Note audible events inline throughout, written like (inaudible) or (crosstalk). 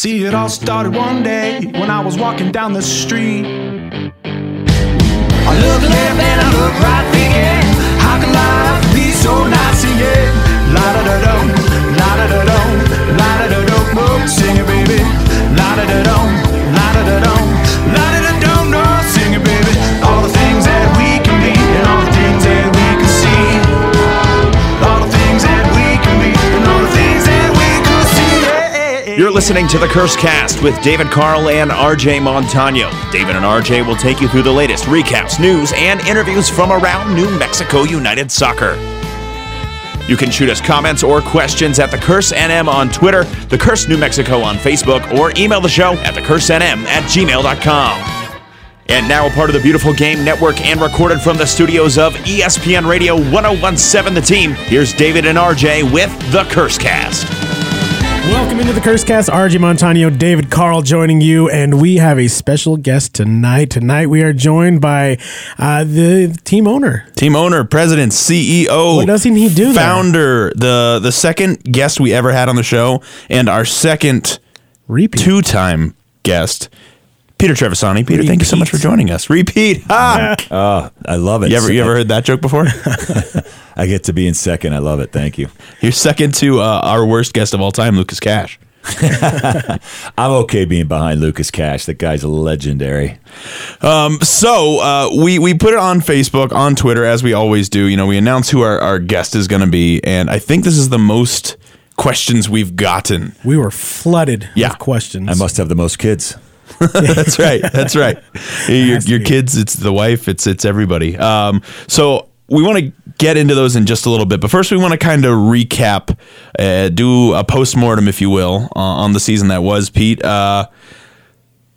See, it all started one day when I was walking down the street. I look left and I look right, thinking, how can life be so nice? Singing, la da da dum, la da da dum, la da da dum, sing it, baby, la da da dum, la da da dum, listening to the Curse Cast with David Carl and RJ Montano. David and RJ will take you through the latest recaps, news, and interviews from around New Mexico United Soccer. You can shoot us comments or questions at the Curse NM on Twitter, the Curse New Mexico on Facebook, or email the show at thecursenm at gmail.com. And now a part of the Beautiful Game Network and recorded from the studios of ESPN Radio 1017 The Team, here's David and RJ with the Curse Cast. Welcome into the Cursecast. RJ Montano, David Carl joining you, and we have a special guest tonight. Tonight we are joined by uh, the team owner. Team owner, president, CEO. What doesn't he do there? Founder, the the second guest we ever had on the show, and our second Re-Pete. two time guest, Peter Trevisani. Peter, thank you so much for joining us. Repeat. Ah. Oh, I love it. You ever you ever heard that joke before? (laughs) I get to be in second. I love it. Thank you. You're second to uh, our worst guest of all time, Lucas Cash. (laughs) I'm okay being behind Lucas Cash. That guy's legendary. Um, so uh, we we put it on Facebook, on Twitter, as we always do. You know, we announce who our, our guest is going to be, and I think this is the most questions we've gotten. We were flooded Yeah. with questions. I must have the most kids. (laughs) (laughs) That's right. That's right. (laughs) Your, your kids, it's the wife, it's it's everybody. Um, so we want to get into those in just a little bit, but first we want to kind of recap, uh, do a post mortem, if you will, uh, on the season that was. Pete, uh,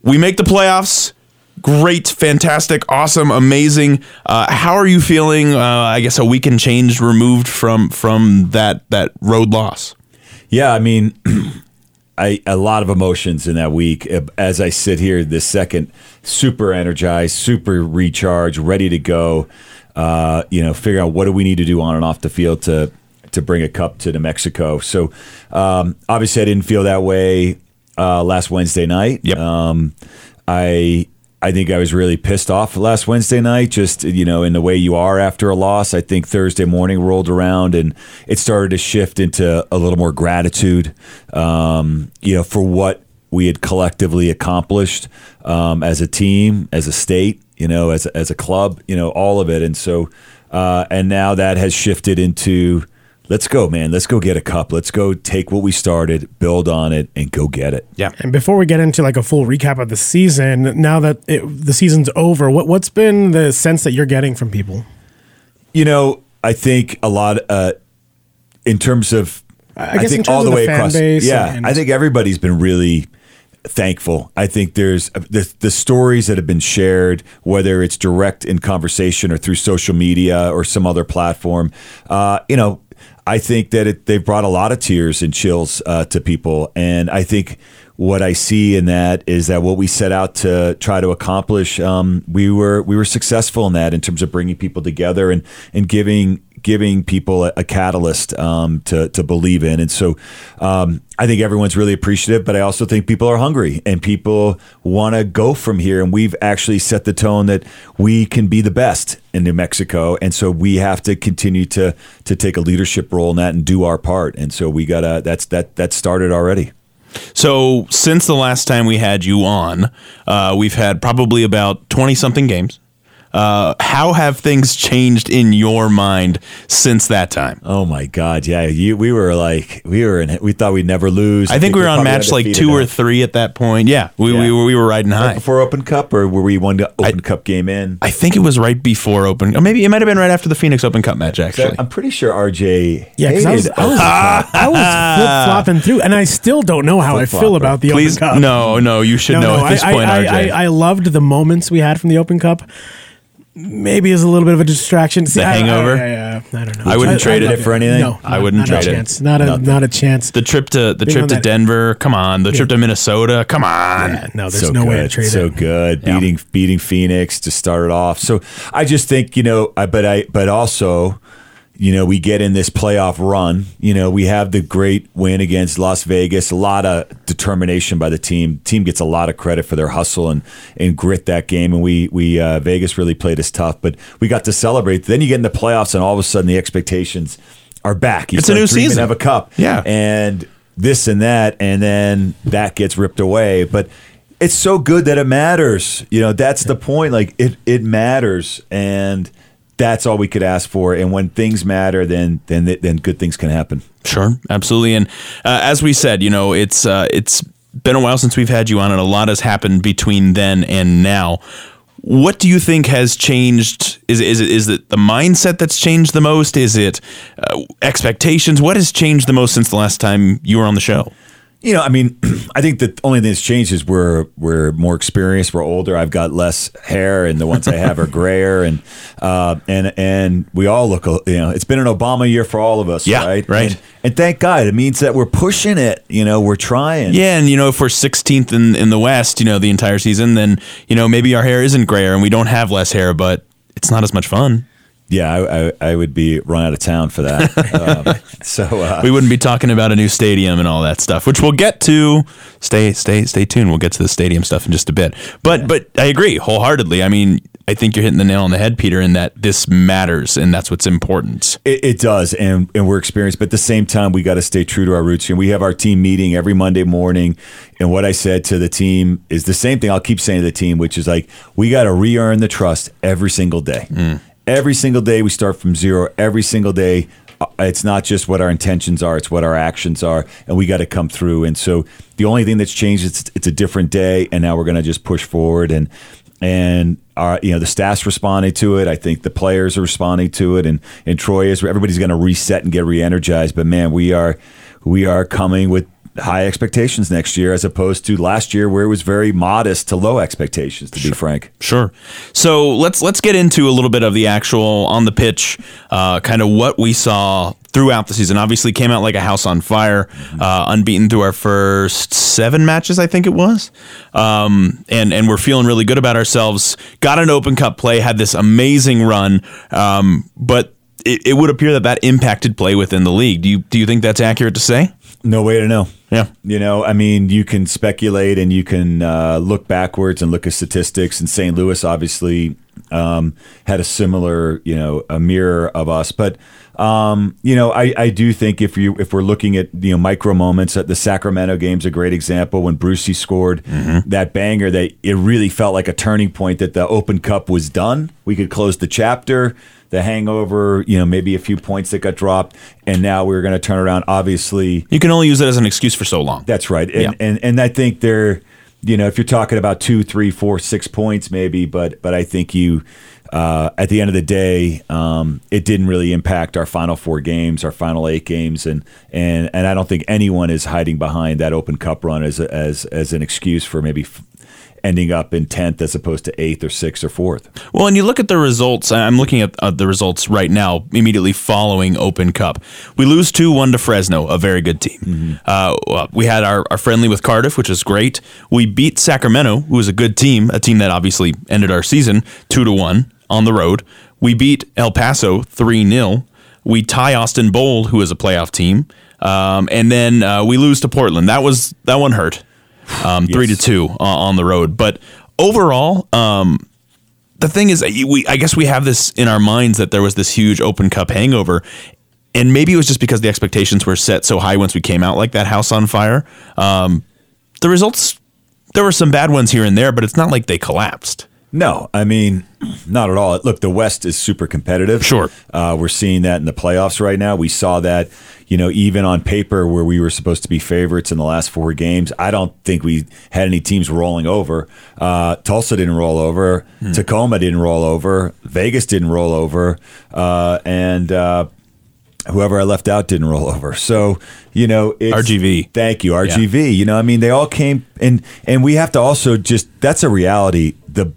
we make the playoffs. Great, fantastic, awesome, amazing. Uh, how are you feeling? Uh, I guess a week and change removed from from that that road loss. Yeah, I mean, (clears throat) I a lot of emotions in that week. As I sit here this second, super energized, super recharged, ready to go. Uh, you know, figure out what do we need to do on and off the field to to bring a cup to New Mexico. So um, obviously, I didn't feel that way uh, last Wednesday night. Yep. Um, I I think I was really pissed off last Wednesday night, just you know, in the way you are after a loss. I think Thursday morning rolled around and it started to shift into a little more gratitude, um, you know, for what we had collectively accomplished um, as a team, as a state, you know, as as a club, you know, all of it. And so, uh, and now that has shifted into. Let's go, man. Let's go get a cup. Let's go take what we started, build on it, and go get it. Yeah. And before we get into like a full recap of the season, now that it, the season's over, what what's been the sense that you're getting from people? You know, I think a lot uh, in terms of I guess in terms of the fan base Yeah, and- I think everybody's been really thankful. I think there's uh, the the stories that have been shared, whether it's direct in conversation or through social media or some other platform. Uh, you know, I think that it, they've brought a lot of tears and chills uh, to people, and I think what I see in that is that what we set out to try to accomplish, um, we were we were successful in that in terms of bringing people together and and giving giving people a, a catalyst um, to to believe in, and so um, I think everyone's really appreciative. But I also think people are hungry and people want to go from here, and we've actually set the tone that we can be the best in New Mexico, and so we have to continue to to take a leadership role in that and do our part. And so we gotta that's that that started already. So since the last time we had you on, uh, we've had probably about twenty something games. Uh, how have things changed in your mind since that time? Oh my God! Yeah, you, we were like we were in. We thought we'd never lose. I think we were on match like two or three at that point. Yeah, we, we, Yeah. were, we were riding Right high. before Open Cup, or were we one Open Cup game in? I think it was right before Open, or maybe it might have been right after the Phoenix Open Cup match. Actually, I'm pretty sure RJ. Yeah, because I was, hated I was, I was flip flopping through, and I still don't know how I feel about the please, Open Cup. no, no, you should know at this I, point, I, RJ. I, I loved the moments we had from the Open Cup. Maybe it's a little bit of a distraction. See, The I- I- hangover? I, I, I don't know. I wouldn't trade love it for anything? No, I not- wouldn't not trade a it. chance. Not a Nothing. not a chance. the trip to the Being trip to that- Denver, come on. The trip to Minnesota, come on. Yeah, no, there's so no good, way to trade so it. good, Yeah. beating beating Phoenix to start it off. So I just think you know, I but I but also, you know, we get in this playoff run. You know, we have the great win against Las Vegas. A lot of determination by the team. Team gets a lot of credit for their hustle and, and grit that game. And we we uh, Vegas really played us tough, but we got to celebrate. Then you get in the playoffs, and all of a sudden the expectations are back. You It's a new season. Have a cup, Yeah. and this and that, and then that gets ripped away. But it's so good that it matters. You know, that's the point. Like it it matters, and that's all we could ask for. And when things matter, then then then good things can happen. Sure, absolutely. And uh, as we said, you know, it's uh, it's been a while since we've had you on, and a lot has happened between then and now. What do you think has changed? Is is it is it the mindset that's changed the most? Is it uh, expectations? What has changed the most since the last time you were on the show? You know, I mean, (clears throat) I think the only thing that's changed is we're we're more experienced, we're older. I've got less hair, and the ones I have are (laughs) grayer, and uh, and and we all look. You know, it's been an Obama year for all of us, Yeah, right? right. And, and thank God, it means that we're pushing it. You know, we're trying. Yeah, and you know, if we're 16th in in the West, you know, the entire season, then you know maybe our hair isn't grayer and we don't have less hair, but it's not as much fun. Yeah, I, I, I would be run out of town for that. (laughs) um, so uh, we wouldn't be talking about a new stadium and all that stuff, which we'll get to. Stay, stay, stay tuned. We'll get to the stadium stuff in just a bit. But, but I agree wholeheartedly. I mean, I think you're hitting the nail on the head, Peter, in that this matters and that's what's important. It, it does, and and we're experienced, but at the same time, we got to stay true to our roots. And we have our team meeting every Monday morning. And what I said to the team is the same thing. I'll keep saying to the team, which is like we got to re-earn the trust every single day. Every single day, we start from zero. Every single day, uh, it's not just what our intentions are; it's what our actions are, and we got to come through. And so, the only thing that's changed is it's a different day, and now we're going to just push forward and and our you know the staff's responding to it. I think the players are responding to it, and and Troy is. Everybody's going to reset and get re-energized. But man, we are we are coming with high expectations next year, as opposed to last year where it was very modest to low expectations. To be frank, Sure. So let's let's get into a little bit of the actual on the pitch, uh, kind of what we saw throughout the season. Obviously, came out like a house on fire, uh, unbeaten through our first seven matches, I think it was, um, and and we're feeling really good about ourselves. Got an Open Cup play, had this amazing run, um, but. It, it would appear that that impacted play within the league. Do you do you think that's accurate to say? No way to know. Yeah. You know, I mean, you can speculate and you can uh, look backwards and look at statistics. And St. Louis obviously um, had a similar, you know, a mirror of us. But um, you know, I, I do think if you if we're looking at you know micro moments, the Sacramento game's a great example when Brucey scored that banger. That it really felt like a turning point. That the Open Cup was done. We could close the chapter. The hangover, you know, maybe a few points that got dropped, and now we're going to turn around. Obviously, You can only use it as an excuse for so long. that's right. And, Yeah. and and I think they're, you know, if you're talking about two, three, four, six points, maybe, but but I think you, uh, at the end of the day, um, it didn't really impact our final four games, our final eight games, and and and I don't think anyone is hiding behind that Open Cup run as a, as as an excuse for maybe. F- Ending up in tenth as opposed to eighth or sixth or fourth. Well, and you look at the results. I'm looking at uh, the results right now, immediately following Open Cup. We lose 2 1 to Fresno, a very good team. Uh, we had our, our friendly with Cardiff, which is great. We beat Sacramento, who is a good team, a team that obviously ended our season 2 to 1 on the road. We beat El Paso 3 0. We tie Austin Bold, who is a playoff team. Um, and then uh, we lose to Portland. That was that one hurt. Um, Three to two uh, on the road, but overall, um, the thing is, we I guess we have this in our minds that there was this huge Open Cup hangover, and maybe it was just because the expectations were set so high once we came out like that house on fire. Um, the results, there were some bad ones here and there, but it's not like they collapsed. No, I mean, not at all. Look, the West is super competitive. Sure. Uh, we're seeing that in the playoffs right now. We saw that, you know, even on paper where we were supposed to be favorites in the last four games. I don't think we had any teams rolling over. Uh, Tulsa didn't roll over. Tacoma didn't roll over. Vegas didn't roll over. Uh, and, uh, whoever I left out didn't roll (laughs) over. So, you know, it's, RGV. Thank you, RGV. You know, I mean, they all came and and we have to also just that's a reality. The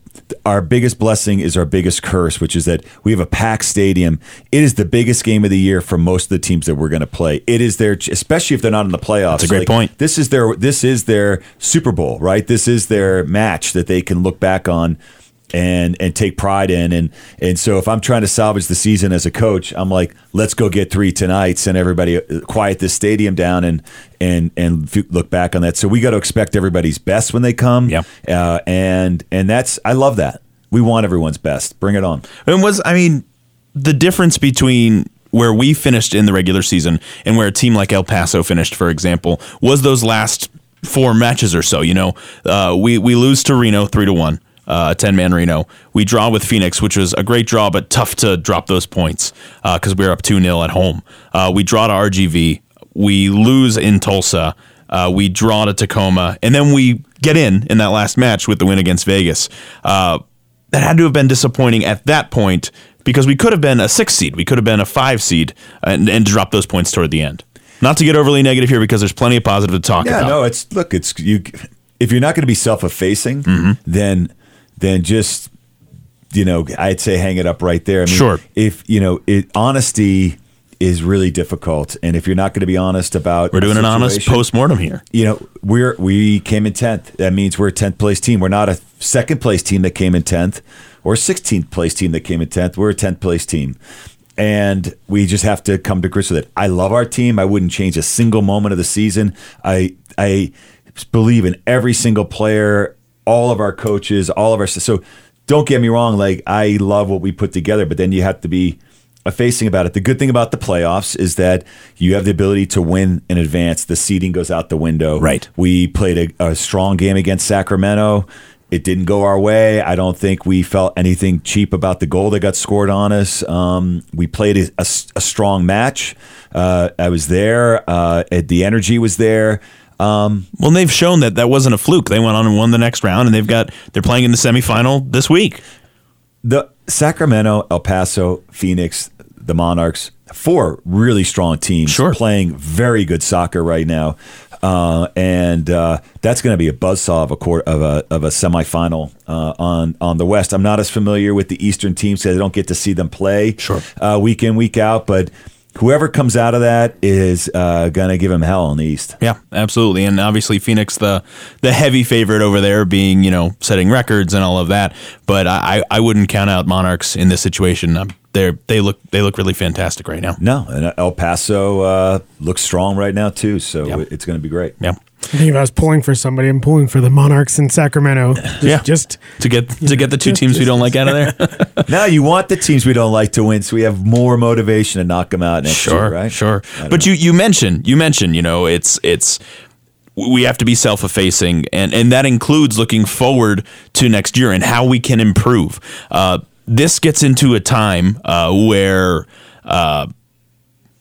our biggest blessing is our biggest curse, which is that we have a packed stadium. It is the biggest game of the year for most of the teams that we're going to play. It is their, especially if they're not in the playoffs. That's a great point. This is their this is their Super Bowl, right? This is their match that they can look back on and and take pride in and and so if I'm trying to salvage the season as a coach, I'm like, let's go get three tonight, send everybody uh, quiet this stadium down and and and look back on that. So we got to expect everybody's best when they come. Yeah. Uh, and and that's I love that. We want everyone's best. Bring it on. And was I mean the difference between where we finished in the regular season and where a team like El Paso finished, for example, was those last four matches or so. You know, uh, we we lose to Reno three to one. Uh, 10 man Reno. We draw with Phoenix, which was a great draw, but tough to drop those points because we were up 2 0 at home. Uh, we draw to RGV. We lose in Tulsa. Uh, we draw to Tacoma. And then we get in in that last match with the win against Vegas. Uh, that had to have been disappointing at that point because we could have been a six seed, we could have been a five seed, and, and drop those points toward the end. Not to get overly negative here because there's plenty of positive to talk Yeah, about. no, it's look, it's you. If you're not going to be self-effacing, Mm-hmm. then then just you know, I'd say hang it up right there. I mean, Sure. If you know, it, honesty is really difficult, and if you're not going to be honest about, We're doing an honest post mortem here. you know, we're we came in tenth. That means we're a tenth place team. We're not a second place team that came in tenth, or a sixteenth place team that came in tenth. We're a tenth place team, and we just have to come to grips with it. I love our team. I wouldn't change a single moment of the season. I I believe in every single player, all of our coaches, all of our so. Don't get me wrong. Like I love what we put together, but then you have to be facing about it. The good thing about the playoffs is that you have the ability to win in advance. The seeding goes out the window. Right. We played a, a strong game against Sacramento. It didn't go our way. I don't think we felt anything cheap about the goal that got scored on us. Um, we played a strong match. Uh, I was there. Uh, the energy was there. Um, Well, they've shown that that wasn't a fluke. They went on and won the next round, and they've got they're playing in the semifinal this week. the Sacramento, El Paso, Phoenix, the Monarchs, four really strong teams Sure. playing very good soccer right now. Uh, and uh, that's going to be a buzzsaw of a court of a of a semifinal uh, on on the West. I'm not as familiar with the Eastern teams because I don't get to see them play Sure. uh, week in week out. But whoever comes out of that is uh, going to give him hell in the East. Yeah, absolutely. And obviously Phoenix the the heavy favorite over there being, you know, setting records and all of that. But I, I wouldn't count out Monarchs in this situation. Um, They're they look they look really fantastic right now. No, and El Paso uh, looks strong right now too. So Yeah. it's going to be great. Yeah. I think if I was pulling for somebody, I'm pulling for the Monarchs in Sacramento. (laughs) Just, Yeah. just To get to get the two teams we don't like out of there. (laughs) Now you want the teams we don't like to win, so we have more motivation to knock them out next sure, year, right? Sure. But you you mentioned you mentioned, you know, it's it's we have to be self-effacing and and that includes looking forward to next year and how we can improve. Uh, this gets into a time uh, where uh,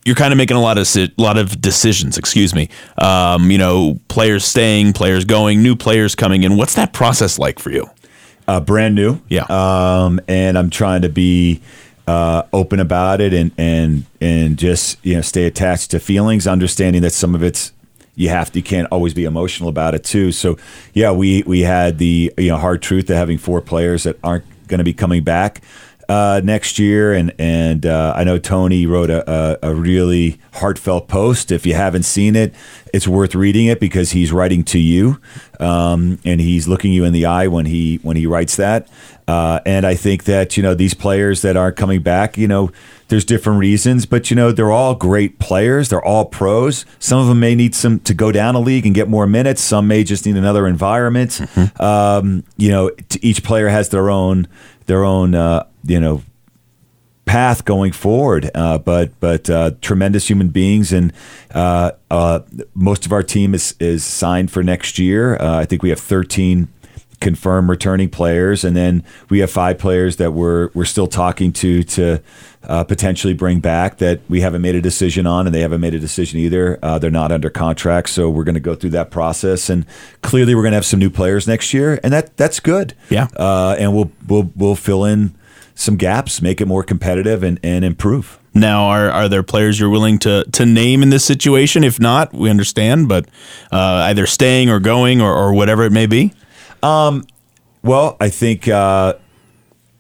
you're kind of making a lot of si- lot of decisions. Excuse me. Um, you know, players staying, players going, new players coming in. What's that process like for you? Uh, brand new, Yeah. Um, and I'm trying to be uh, open about it and and and just you know stay attached to feelings, understanding that some of it's you have to you can't always be emotional about it too. So yeah, we we had the you know hard truth of having four players that aren't going to be coming back. Uh, next year, and and uh, I know Tony wrote a, a, a really heartfelt post. If you haven't seen it, it's worth reading it because he's writing to you, um, and he's looking you in the eye when he when he writes that. Uh, and I think that you know these players that aren't coming back, you know, there's different reasons, but you know they're all great players. They're all pros. Some of them may need some to go down a league and get more minutes. Some may just need another environment. Um, you know, each player has their own their own uh, you know path going forward. Uh, but but uh, tremendous human beings, and uh, uh, most of our team is is signed for next year. Uh, I think we have thirteen confirmed returning players, and then we have five players that we're we're still talking to to. Uh, potentially bring back that we haven't made a decision on, and they haven't made a decision either. Uh, they're not under contract, so we're going to go through that process. And clearly, we're going to have some new players next year, and that that's good. Yeah. uh, and we'll we'll we'll fill in some gaps, make it more competitive, and, and improve. Now, are are there players you're willing to to name in this situation? If not, we understand, but uh, either staying or going or, or whatever it may be. Well, I think uh,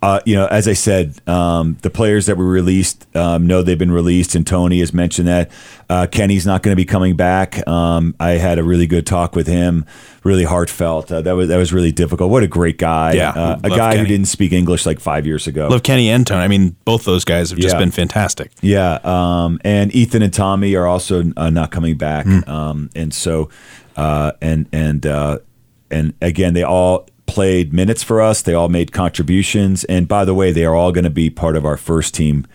uh, you know, as I said, um, the players that were released um, know they've been released, and Tony has mentioned that. Uh, Kenny's not going to be coming back. Um, I had a really good talk with him, really heartfelt. Uh, that was that was really difficult. What a great guy! Yeah, uh, a guy who didn't speak English like five years ago. Love Kenny and Tony. I mean, both those guys have just Yeah. been fantastic. Yeah, um, and Ethan and Tommy are also uh, not coming back, um, and so uh, and and uh, and again, they all played minutes for us. They all made contributions, and by the way, they are all going to be part of our first team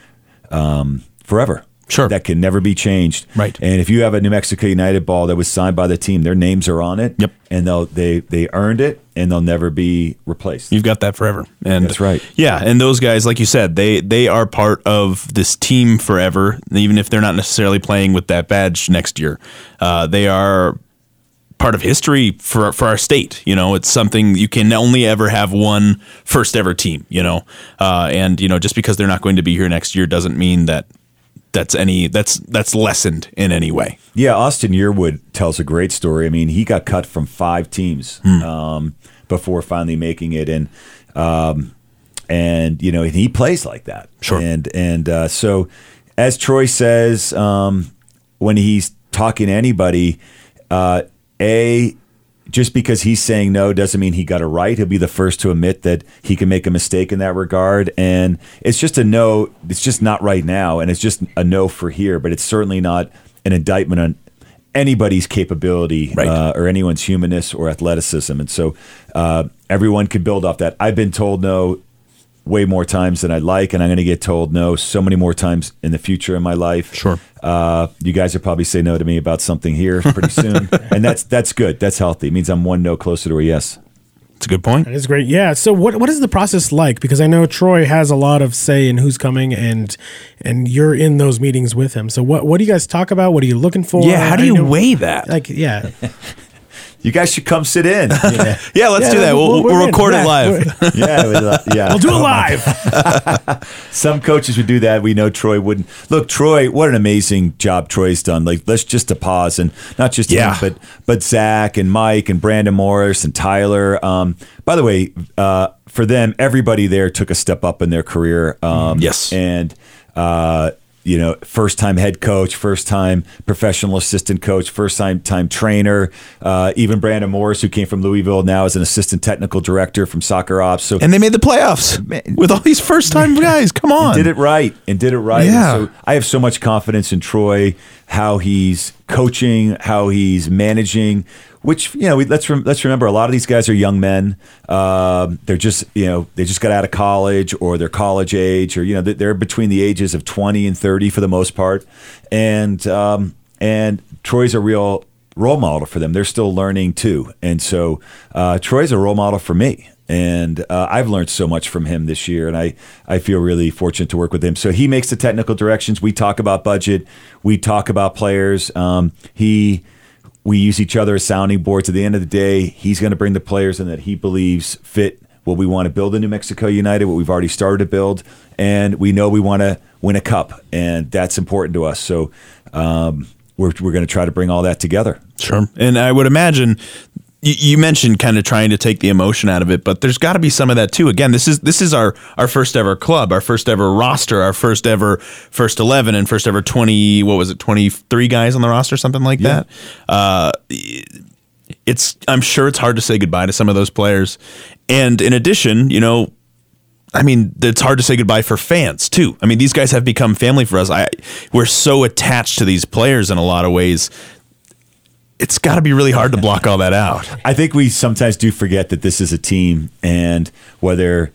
um, forever. Sure. that can never be changed. Right. and if you have a New Mexico United ball that was signed by the team, their names are on it. Yep. and they'll they they earned it, and they'll never be replaced. You've got that forever. And That's right. Yeah, and those guys, like you said, they they are part of this team forever, even if they're not necessarily playing with that badge next year. Uh, they are part of history for for our state. You know, it's something you can only ever have one first ever team. You know, uh, and you know just because they're not going to be here next year doesn't mean that that's any that's that's lessened in any way. Yeah, Austin Yearwood tells a great story. I mean, he got cut from five teams Hmm. um, before finally making it, and um, and you know, he plays like that. Sure. And and uh, so, as Troy says, um, when he's talking to anybody, uh, a just because he's saying no doesn't mean he got it right. He'll be the first to admit that he can make a mistake in that regard. And it's just a no. It's just not right now. And it's just a no for here. But it's certainly not an indictment on anybody's capability Right. uh, or anyone's humanness or athleticism. And so uh, everyone could build off that. I've been told no way more times than I'd like, and I'm going to get told no so many more times in the future in my life. Sure. Uh, you guys will probably say no to me about something here pretty soon, (laughs) and that's that's good. That's healthy. It means I'm one no closer to a yes. It's a good point. That is great. Yeah. So what what is the process like? Because I know Troy has a lot of say in who's coming and and you're in those meetings with him. So what what do you guys talk about? What are you looking for? Yeah, how do I you know- weigh that? Like yeah. (laughs) You guys should come sit in. (laughs) Yeah, yeah, let's Yeah, do that. We'll, we're we'll record Yeah, it live. we're- (laughs) yeah, we'll, yeah. We'll do it (laughs) live. Some coaches would do that. We know Troy wouldn't. Look, Troy, what an amazing job Troy's done. Like, let's just to pause and not just Yeah. him, but but Zach and Mike and Brandon Morris and Tyler. Um, by the way, uh, for them, everybody there took a step up in their career. Um, Yes. and. Uh, you know, first time head coach, first time professional assistant coach, first time time trainer. Uh, even Brandon Morris, who came from Louisville, now is an assistant technical director from Soccer Ops. So And they made the playoffs with all these first time (laughs) guys. Come on. did it right and did it right. Yeah. so I have so much confidence in Troy, how he's coaching, how he's managing. Which you know, we, let's let's remember, a lot of these guys are young men. Um, they're just you know they just got out of college or they're college age or you know they're- they're between the ages of twenty and thirty for the most part, and um, and Troy's a real role model for them. They're still learning too, and so uh, Troy's a role model for me and uh, I've learned so much from him this year, and I, I feel really fortunate to work with him. So he makes the technical directions. We talk about budget. We talk about players. Um, he we use each other as sounding boards. At the end of the day, he's going to bring the players in that he believes fit what we want to build in New Mexico United, what we've already started to build, and we know we want to win a cup, and that's important to us. So um, we're we're going to try to bring all that together. Sure. And I would imagine you, you mentioned kind of trying to take the emotion out of it, but there's got to be some of that too. Again, this is this is our our first ever club, our first ever roster, our first ever first eleven, and first ever twenty. What was it? Twenty three guys on the roster, something like Yeah. that. Uh, it's I'm sure it's hard to say goodbye to some of those players, and in addition, you know. I mean, it's hard to say goodbye for fans too. I mean, these guys have become family for us. I we're so attached to these players in a lot of ways it's got to be really hard to block all that out. I think we sometimes do forget that this is a team, and whether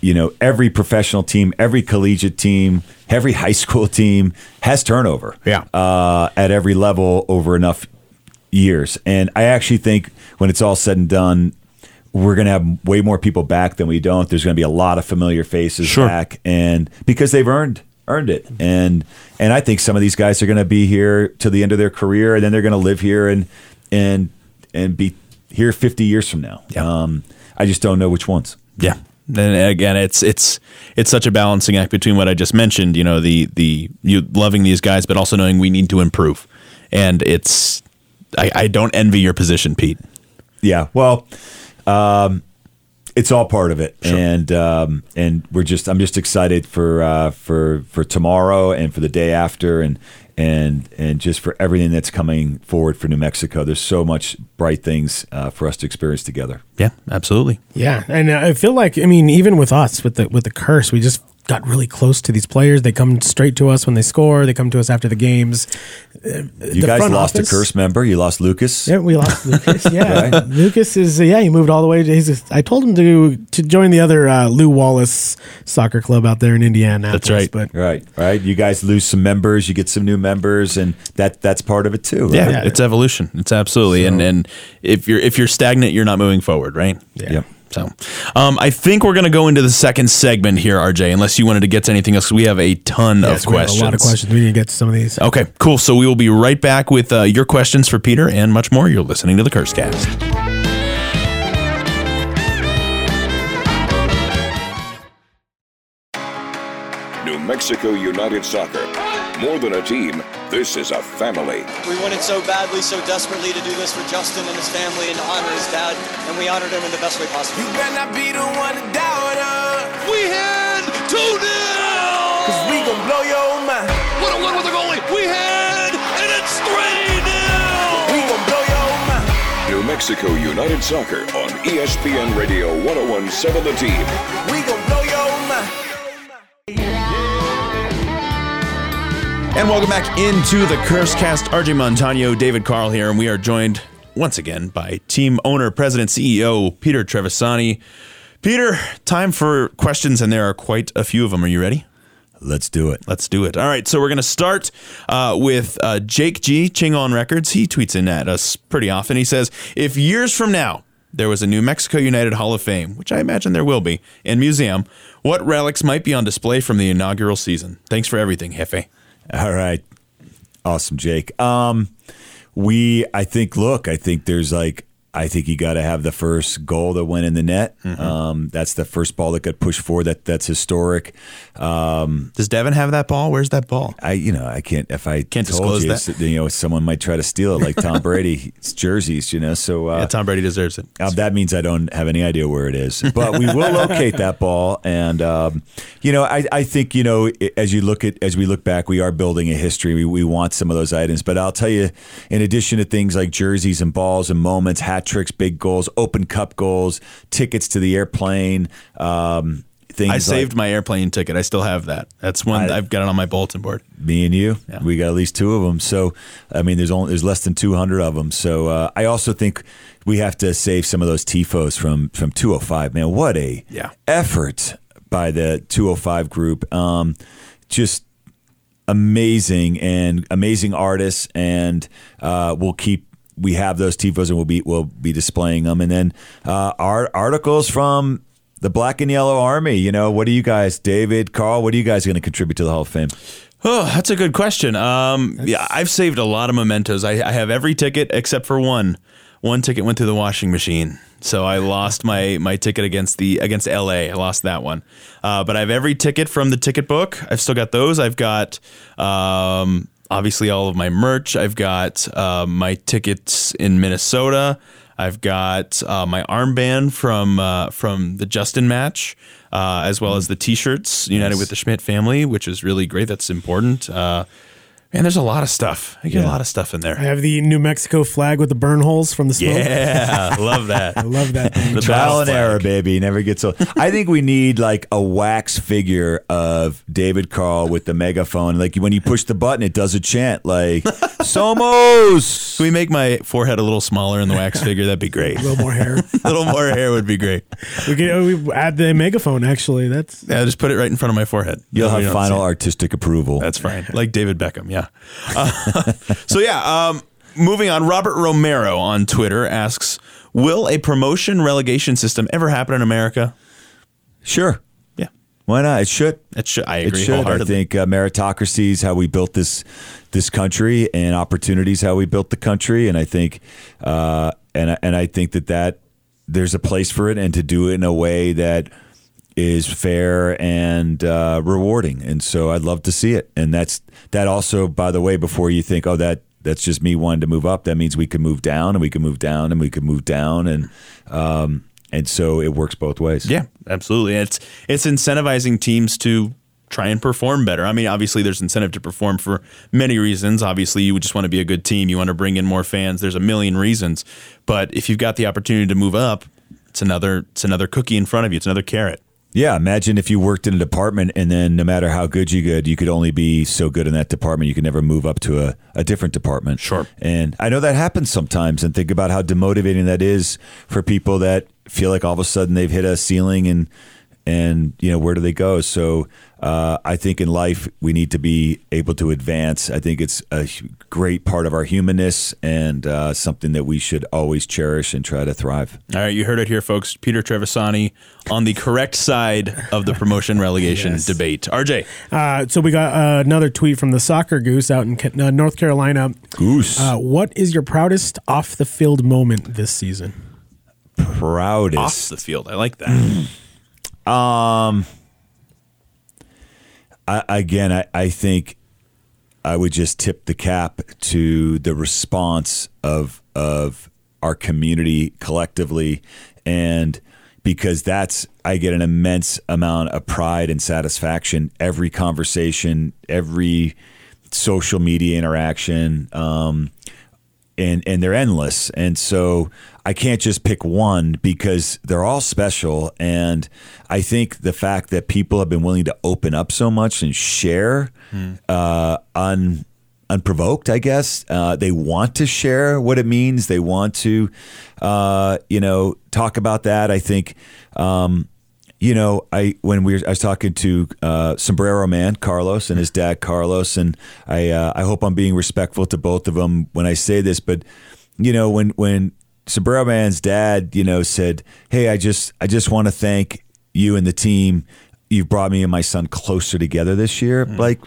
you know every professional team, every collegiate team, every high school team has turnover. Yeah. uh, at every level over enough years, and I actually think when it's all said and done. We're going to have way more people back than we don't. There's going to be a lot of familiar faces Sure. back, and because they've earned earned it, and and I think some of these guys are going to be here to the end of their career, and then they're going to live here and and and be here 50 years from now. Yeah. Um, I just don't know which ones. Yeah. And again, it's it's it's such a balancing act between what I just mentioned, you know, the the you loving these guys, but also knowing we need to improve. And it's I, I don't envy your position, Pete. Yeah. Well, um, it's all part of it, and um, and we're just I'm just excited for uh, for for tomorrow and for the day after, and and and just for everything that's coming forward for New Mexico. There's so much bright things uh, for us to experience together. Yeah, absolutely. Yeah, and I feel like I mean, even with us with the with the curse, we just got really close to these players. They come straight to us when they score. They come to us after the games. You The guys lost office- a curse member. You lost Lucas. Yeah, we lost Lucas. (laughs) Yeah, Lucas is uh, yeah. He moved all the way. To, he's I told him to to join the other uh, Louisville soccer club out there in Indiana. That's right. But Right, right. You guys lose some members, you get some new members, and that that's part of it too. Right? Yeah, Yeah. it's evolution. It's absolutely and and if you're if you're stagnant, you're not moving forward, right? Yeah. Yep. So, um, I think we're going to go into the second segment here, RJ. Unless you wanted to get to anything else, we have a ton Yes, of we have questions. A lot of questions. We need to get to some of these. Okay, cool. So we will be right back with uh, your questions for Peter and much more. You're listening to the Curse Cast. New Mexico United Soccer. More than a team, this is a family. We wanted so badly, so desperately to do this for Justin and his family and to honor his dad, and we honored him in the best way possible. You better not be the one to doubt us. We had 2 0! Cause we gon' blow your mind. What a win with the goalie! We had, and it's 3 We gon' blow your mind. New Mexico United Soccer on ESPN Radio 1017 The Team. We gon' And welcome back into the Curse Cast. RJ Montano, David Carl here, and we are joined once again by team owner, president, CEO Peter Trevisani. Peter, time for questions, and there are quite a few of them. Are you ready? Let's do it. Let's do it. All right, so we're going to start uh, with uh, Jake G, Ching On Records. He tweets in at us pretty often. He says, If years from now there was a New Mexico United Hall of Fame, which I imagine there will be, and museum, what relics might be on display from the inaugural season? Thanks for everything, Jefe. All right. Awesome, Jake. Um, we, I think, look, I think there's like, I think you got to have the first goal that went in the net. Mm-hmm. Um, that's the first ball that got pushed forward. That that's historic. Um, Does Devon have that ball? Where's that ball? I, you know, I can't. If I Can't disclose you, that. you know, someone might try to steal it, like Tom (laughs) Brady. It's jerseys, you know. So uh, yeah, Tom Brady deserves it. Uh, that means I don't have any idea where it is, but we will (laughs) locate that ball. And um, you know, I, I think you know, as you look at as we look back, we are building a history. We, we want some of those items, but I'll tell you, in addition to things like jerseys and balls and moments, hat tricks, big goals, Open Cup goals, tickets to the airplane. Um, things I like- saved my airplane ticket. I still have that. That's one I- I've got it on my bulletin board. me and you Yeah. we got at least two of them so i mean there's only there's less than 200 of them so uh, i also think we have to save some of those tifos from from 205 man what a Yeah. effort by the 205 group um just amazing and amazing artists and uh we'll keep we have those tifos and we'll be we'll be displaying them and then uh our articles from the black and yellow army you know what do you guys david carl what are you guys going to contribute to the hall of fame Oh, that's a good question. Um, yeah, I've saved a lot of mementos. I, I have every ticket except for one. One ticket went through the washing machine, so I lost my my ticket against the against LA. I lost that one. Uh, but I have every ticket from the ticket book. I've still got those. I've got um, obviously all of my merch. I've got uh, my tickets in Minnesota. I've got uh, my armband from uh, from the Justin match, uh, as well as the T-shirts United with the Schmidt family, which is really great. That's important. Uh, man, there's a lot of stuff. I get a lot of stuff in there. I have the New Mexico flag with the burn holes from the smoke. Yeah, (laughs) love that. I love that thing. The Trial and flag. error, baby. Never gets old. I think we need like a wax figure of David Carl with the megaphone. Like when you push the button, it does a chant like (laughs) "Somos." Can we make my forehead a little smaller in the wax figure? That'd be great. A little more hair. (laughs) a little more hair would be great. we could oh, we add the megaphone. Actually, that's Yeah, just put it right in front of my forehead. You'll have final artistic approval. That's fine. Like David Beckham, yeah. (laughs) Uh, so yeah, um, moving on. Robert Romero on Twitter asks, "Will a promotion relegation system ever happen in America?" sure. Yeah, Why not? It should. it should. I It agree should. I think uh, meritocracy is how we built this this country, and opportunities how we built the country. And I think, uh, and and I think that that there's a place for it, and to do it in a way that is fair and uh, rewarding. And so I'd love to see it. And that's that also, by the way, before you think, oh, that that's just me wanting to move up. That means we can move down, and we can move down, and we can move down, and um, and so it works both ways. Yeah, absolutely. It's it's incentivizing teams to try and perform better. I mean, obviously there's incentive to perform for many reasons. Obviously, you just want to be a good team, you want to bring in more fans. There's a million reasons. But if you've got the opportunity to move up, it's another it's another cookie in front of you. It's another carrot. Yeah, imagine if you worked in a department and then no matter how good you good, you could only be so good in that department. You could never move up to a, a different department. Sure. And I know that happens sometimes and think about how demotivating that is for people that feel like all of a sudden they've hit a ceiling and and you know where do they go so uh, i think in life we need to be able to advance i think it's a great part of our humanness and uh, something that we should always cherish and try to thrive All right, you heard it here, folks. Peter Trevisani on the correct side of the promotion relegation Yes. debate. RJ, Uh, so we got uh, another tweet from the soccer goose out in uh, North Carolina. goose Uh, what is your proudest off the field moment this season? proudest off the field. I like that. (clears throat) Um, I, again, I, I think I would just tip the cap to the response of of our community collectively, and because that's I get an immense amount of pride and satisfaction every conversation, every social media interaction. Um, and and they're endless. And so I can't just pick one because they're all special. And I think the fact that people have been willing to open up so much and share uh, un, unprovoked, I guess uh, they want to share what it means. They want to, uh, you know, talk about that. I think. Um, you know, I when we were, I was talking to uh, Sombrero Man Carlos and his dad Carlos, and I uh, I hope I'm being respectful to both of them when I say this, but you know when when Sombrero Man's dad, you know, said, "Hey, I just I just want to thank you and the team. You've brought me and my son closer together this year." Like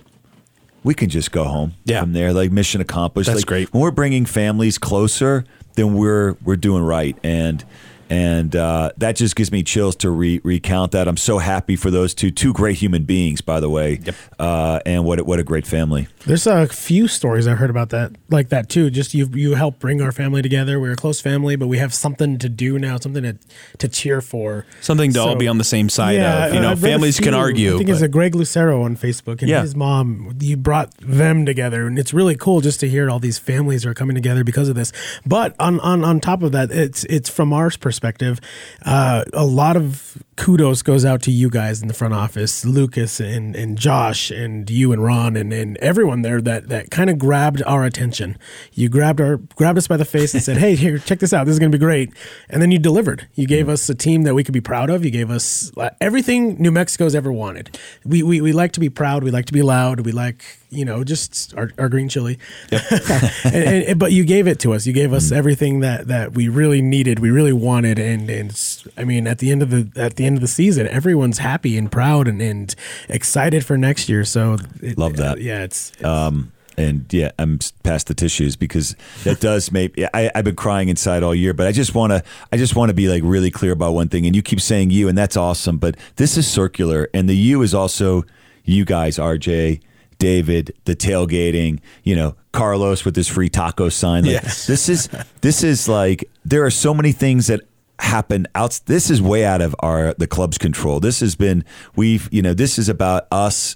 we can just go home Yeah. from there. Like mission accomplished. That's Like, great. When we're bringing families closer, then we're we're doing right. And and uh, that just gives me chills to re- recount that. I'm so happy for those two, two great human beings, by the way. Yep. Uh, and what a, what a great family. There's a few stories I've heard about that, like that too. Just you, you helped bring our family together. We're a close family, but we have something to do now, something to to cheer for, Something to all be on the same side of. You know, I've read a families can argue. I think it's a Greg Lucero on Facebook and Yeah. his mom. You brought them together, and it's really cool just to hear all these families are coming together because of this. But on on on top of that, it's it's from our perspective, uh, a lot of kudos goes out to you guys in the front office, Lucas and and Josh and you and Ron and, and everyone there that that kind of grabbed our attention. You grabbed our grabbed us by the face and said, (laughs) "Hey, here, check this out. This is going to be great." And then you delivered. You gave mm-hmm. us a team that we could be proud of. You gave us everything New Mexico's ever wanted. We we, we like to be proud. We like to be loud. We like you know just our, our green chili. (laughs) and, and, but you gave it to us. You gave us mm-hmm. everything that that we really needed. We really wanted. And and I mean, at the end of the at the end of the season, everyone's happy and proud and, and excited for next year. So it, Love that. yeah, it's, it's Um, and yeah, I'm past the tissues because that does make I, I've been crying inside all year. But I just want to I just want to be like really clear about one thing. And you keep saying you, and that's awesome. But this is circular, and the you is also you guys, RJ. David, the tailgating, you know, Carlos with his free taco sign. Like, Yes. This is this is like there are so many things that happen out this is way out of our the club's control. This has been we've you know, this is about us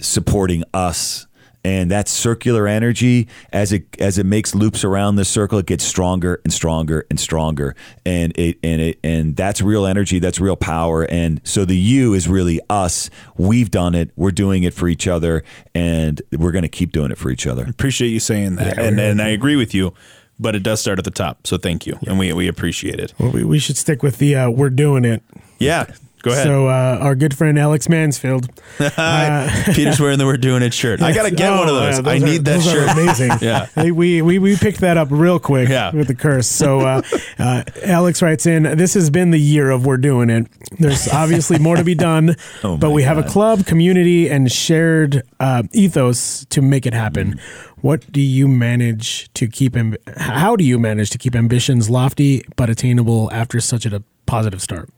supporting us. And that circular energy as it as it makes loops around the circle it gets stronger and stronger and stronger. And it and it and that's real energy that's real power. And so the you is really us. We've done it. We're doing it for each other. And we're going to keep doing it for each other. Appreciate you saying that, and and I agree with you. But it does start at the top, so thank you, and we we appreciate it. Well, we, we should stick with the uh, we're doing it. Yeah, go ahead. So uh, our good friend Alex Mansfield. (laughs) (laughs) Peter's wearing the "We're Doing It" shirt. I gotta get Oh, one of those. yeah, I are- need that those shirt. amazing. (laughs) Yeah. We, we we picked that up real quick Yeah. with the curse. So uh, uh, Alex writes in, "This has been the year of we're doing it. There's obviously more to be done, Oh but we have a club, community, and shared uh, ethos to make it happen." Mm. What do you manage to keep? Amb- how do you manage to keep ambitions lofty but attainable after such a positive start?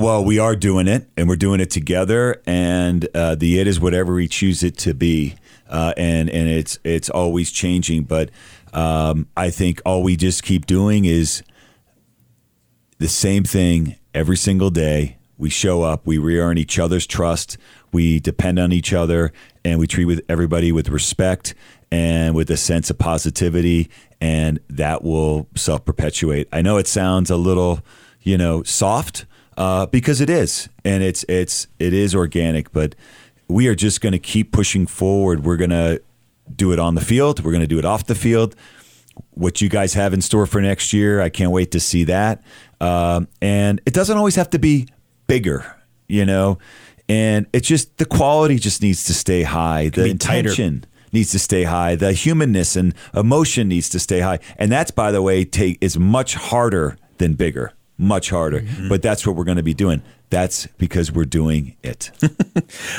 Well, we are doing it, and we're doing it together. And uh, the it is whatever we choose it to be, uh, and and it's it's always changing. But um, I think all we just keep doing is the same thing every single day. We show up, we re earn each other's trust, we depend on each other, and we treat with everybody with respect and with a sense of positivity, and that will self perpetuate. I know it sounds a little, you know, soft uh, because it is, and it's it's it is organic, but we are just going to keep pushing forward. We're going to do it on the field. We're going to do it off the field. What you guys have in store for next year, I can't wait to see that. Um, and it doesn't always have to be bigger, you know. And it's just the quality just needs to stay high. The tighter. intention needs to stay high. The humanness and emotion needs to stay high. And that's, by the way, take is much harder than bigger. Much harder. But that's what we're going to be doing. That's because we're doing it. (laughs) All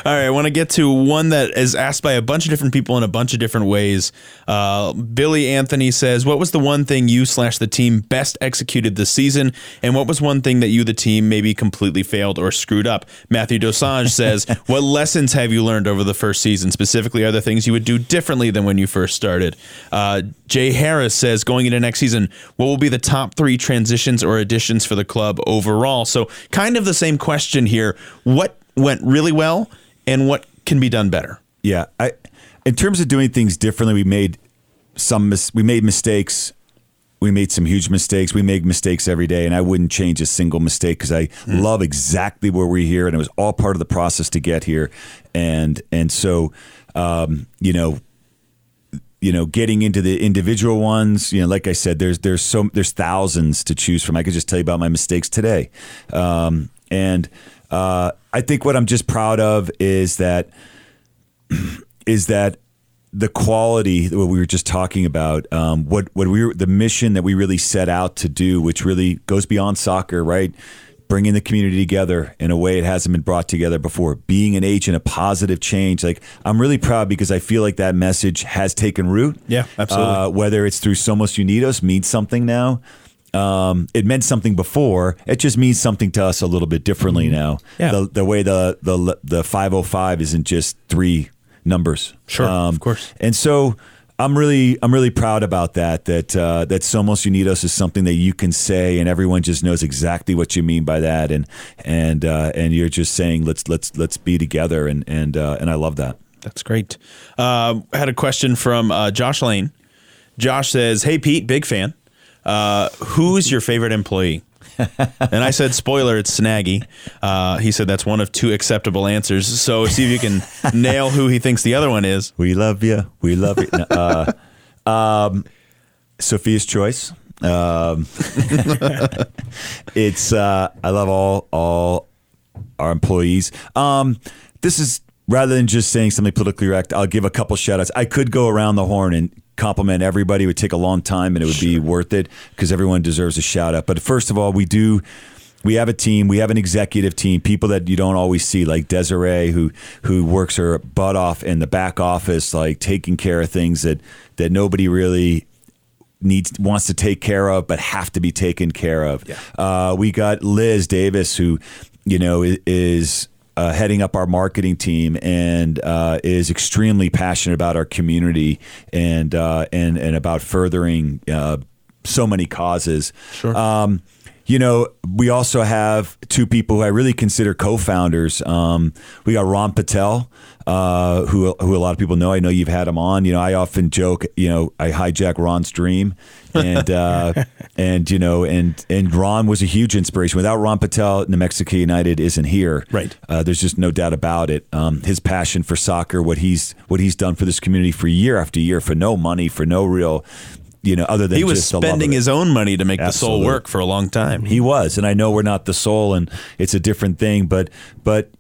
right, I want to get to one that is asked by a bunch of different people in a bunch of different ways. Uh, Billy Anthony says, "What was the one thing you slash the team best executed this season, and what was one thing that you, the team, maybe completely failed or screwed up?" Matthew Dosange (laughs) says, "What lessons have you learned over the first season? Specifically, are there things you would do differently than when you first started?" Uh, Jay Harris says, "Going into next season, what will be the top three transitions or additions for the club overall?" So, kind of the same question here. What went really well, and what can be done better? Yeah, I in terms of doing things differently, we made some mis- we made mistakes. We made some huge mistakes. We make mistakes every day, and I wouldn't change a single mistake because I love exactly where we're here, and it was all part of the process to get here. And and so, um, you know, you know, getting into the individual ones, you know, like I said, there's there's so there's thousands to choose from. I could just tell you about my mistakes today, um, and uh, I think what I'm just proud of is that (clears throat) is that the quality that we were just talking about, um, what what we were, the mission that we really set out to do, which really goes beyond soccer, right? Bringing the community together in a way it hasn't been brought together before. Being an agent of positive change, like I'm really proud because I feel like that message has taken root. Yeah, absolutely. Uh, whether it's through Somos Unidos means something now. Um, it meant something before. It just means something to us a little bit differently now. Mm-hmm. Yeah. The, the way the the the 505 isn't just three numbers. Um, Sure, of course. And so I'm really I'm really proud about that. That uh, that Somos Unidos is something that you can say, and everyone just knows exactly what you mean by that. And and uh, and you're just saying let's let's let's be together. And and uh, and I love that. That's great. Uh, I had a question from uh, Josh Lane. Josh says, "Hey Pete, big fan. Uh, who's your favorite employee?" (laughs) and I said, "Spoiler, it's Snaggy." Uh, he said that's one of two acceptable answers. So see if you can nail who he thinks the other one is. We love you. We love you. uh, um, Sophia's choice. Um, (laughs) it's uh, I love all all our employees. Um, this is rather than just saying something politically correct. I'll give a couple shout outs. I could go around the horn and compliment everybody. It would take a long time and it would be worth it because everyone deserves a shout out. But first of all, we do we have a team. We have an executive team, people that you don't always see, like Desiree, who who works her butt off in the back office, like taking care of things that that nobody really needs wants to take care of, but have to be taken care of. Uh, we got Liz Davis, who you know is. Uh, heading up our marketing team and uh, is extremely passionate about our community and uh, and and about furthering uh, so many causes. Sure. Um, you know, we also have two people who I really consider co-founders. Um, we got Ron Patel, uh, who who a lot of people know. I know you've had him on. You know, I often joke. You know, I hijack Ron's dream, and (laughs) uh, and you know, and and Ron was a huge inspiration. Without Ron Patel, New Mexico United isn't here. Right. Uh, there's just no doubt about it. Um, his passion for soccer, what he's what he's done for this community for year after year, for no money, for no real, you know, other than He was just the love of spending his own money to make the Sol work for a long time. He was, and I know we're not the Sol, and it's a different thing. But but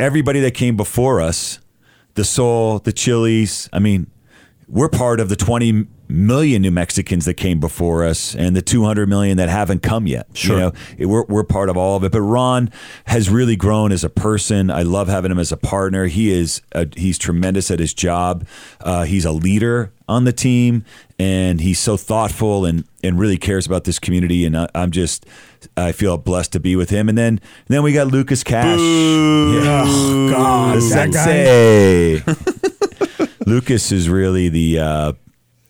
everybody that came before us, the Sol, the Chili's. I mean, we're part of the 20 million New Mexicans that came before us, and the 200 million that haven't come yet. Sure. You know, it- we're we're part of all of it. But Ron has really grown as a person. I love having him as a partner. He is a, he's tremendous at his job. Uh, he's a leader on the team, and he's so thoughtful and and really cares about this community. And I, I'm just I feel blessed to be with him. And then and then we got Lucas Cash. Yeah. Oh God, The that guy. sensei. (laughs) Lucas is really the uh,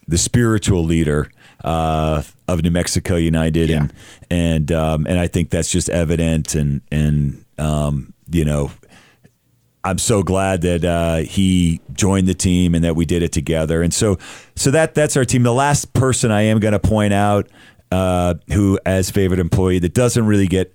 the spiritual leader uh, of New Mexico United, and and um, and I think that's just evident, and and um, you know. I'm so glad that uh, he joined the team and that we did it together. And so, so that that's our team. The last person I am going to point out, uh, who as favorite employee that doesn't really get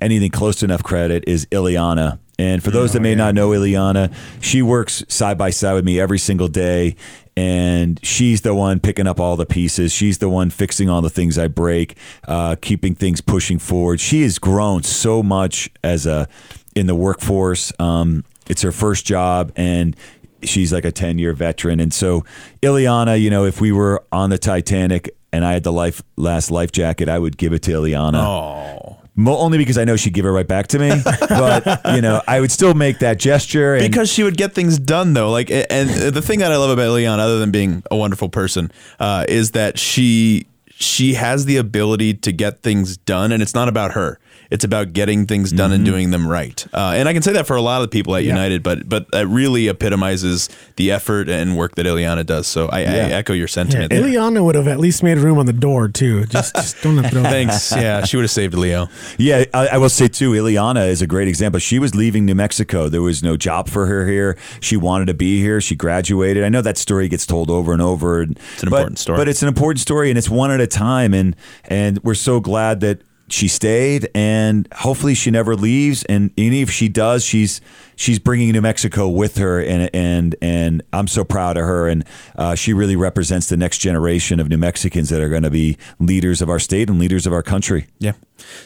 anything close to enough credit is Ileana. And for those that may not know Ileana, she works side by side with me every single day. And she's the one picking up all the pieces. She's the one fixing all the things I break, uh, keeping things pushing forward. She has grown so much as a in the workforce. Um, it's her first job, and she's like a 10 year veteran. And so, Ileana, you know, if we were on the Titanic and I had the life last life jacket, I would give it to Ileana. Oh. Mo- only because I know she'd give it right back to me. (laughs) but, you know, I would still make that gesture. And, because she would get things done though like and the thing that i love about leon other than being a wonderful person uh, is that she she has the ability to get things done and it's not about her it's about getting things done and doing them right uh, and i can say that for a lot of people at united but but that really epitomizes the effort and work that ileana does so i, I echo your Yeah, sentiment there. Ileana would have at least made room on the door too. Just, just don't throw (laughs) thanks yeah she would have saved leo Yeah, I, I will say too, Ileana is a great example. She was leaving New Mexico. There was no job for her here. She wanted to be here. She graduated. I know that story gets told over and over. It's an important story. But it's an important story and it's one at a time. And and we're so glad that she stayed and hopefully she never leaves. And even if she does, she's she's bringing New Mexico with her. And and and I'm so proud of her. And uh, she really represents the next generation of New Mexicans that are going to be leaders of our state and leaders of our country. Yeah.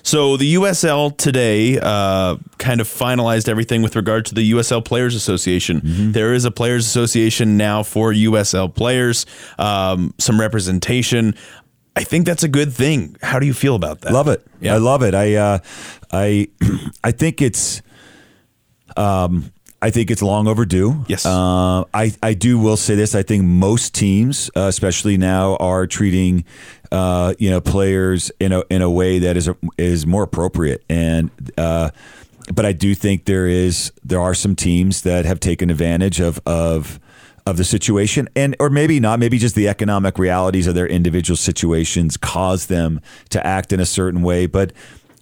So the USL today uh, kind of finalized everything with regard to the USL Players Association. Mm-hmm. There is a Players Association now for USL players, um, some representation. I think that's a good thing. How do you feel about that? Love it. Yeah. I love it. I uh, I (clears throat) I think it's um I think it's long overdue. Yes. Uh, I I do will say this. I think most teams, uh, especially now, are treating uh, you know players in a in a way that is is more appropriate and. Uh, but I do think there is there are some teams that have taken advantage of of of the situation and or maybe not maybe just the economic realities of their individual situations cause them to act in a certain way but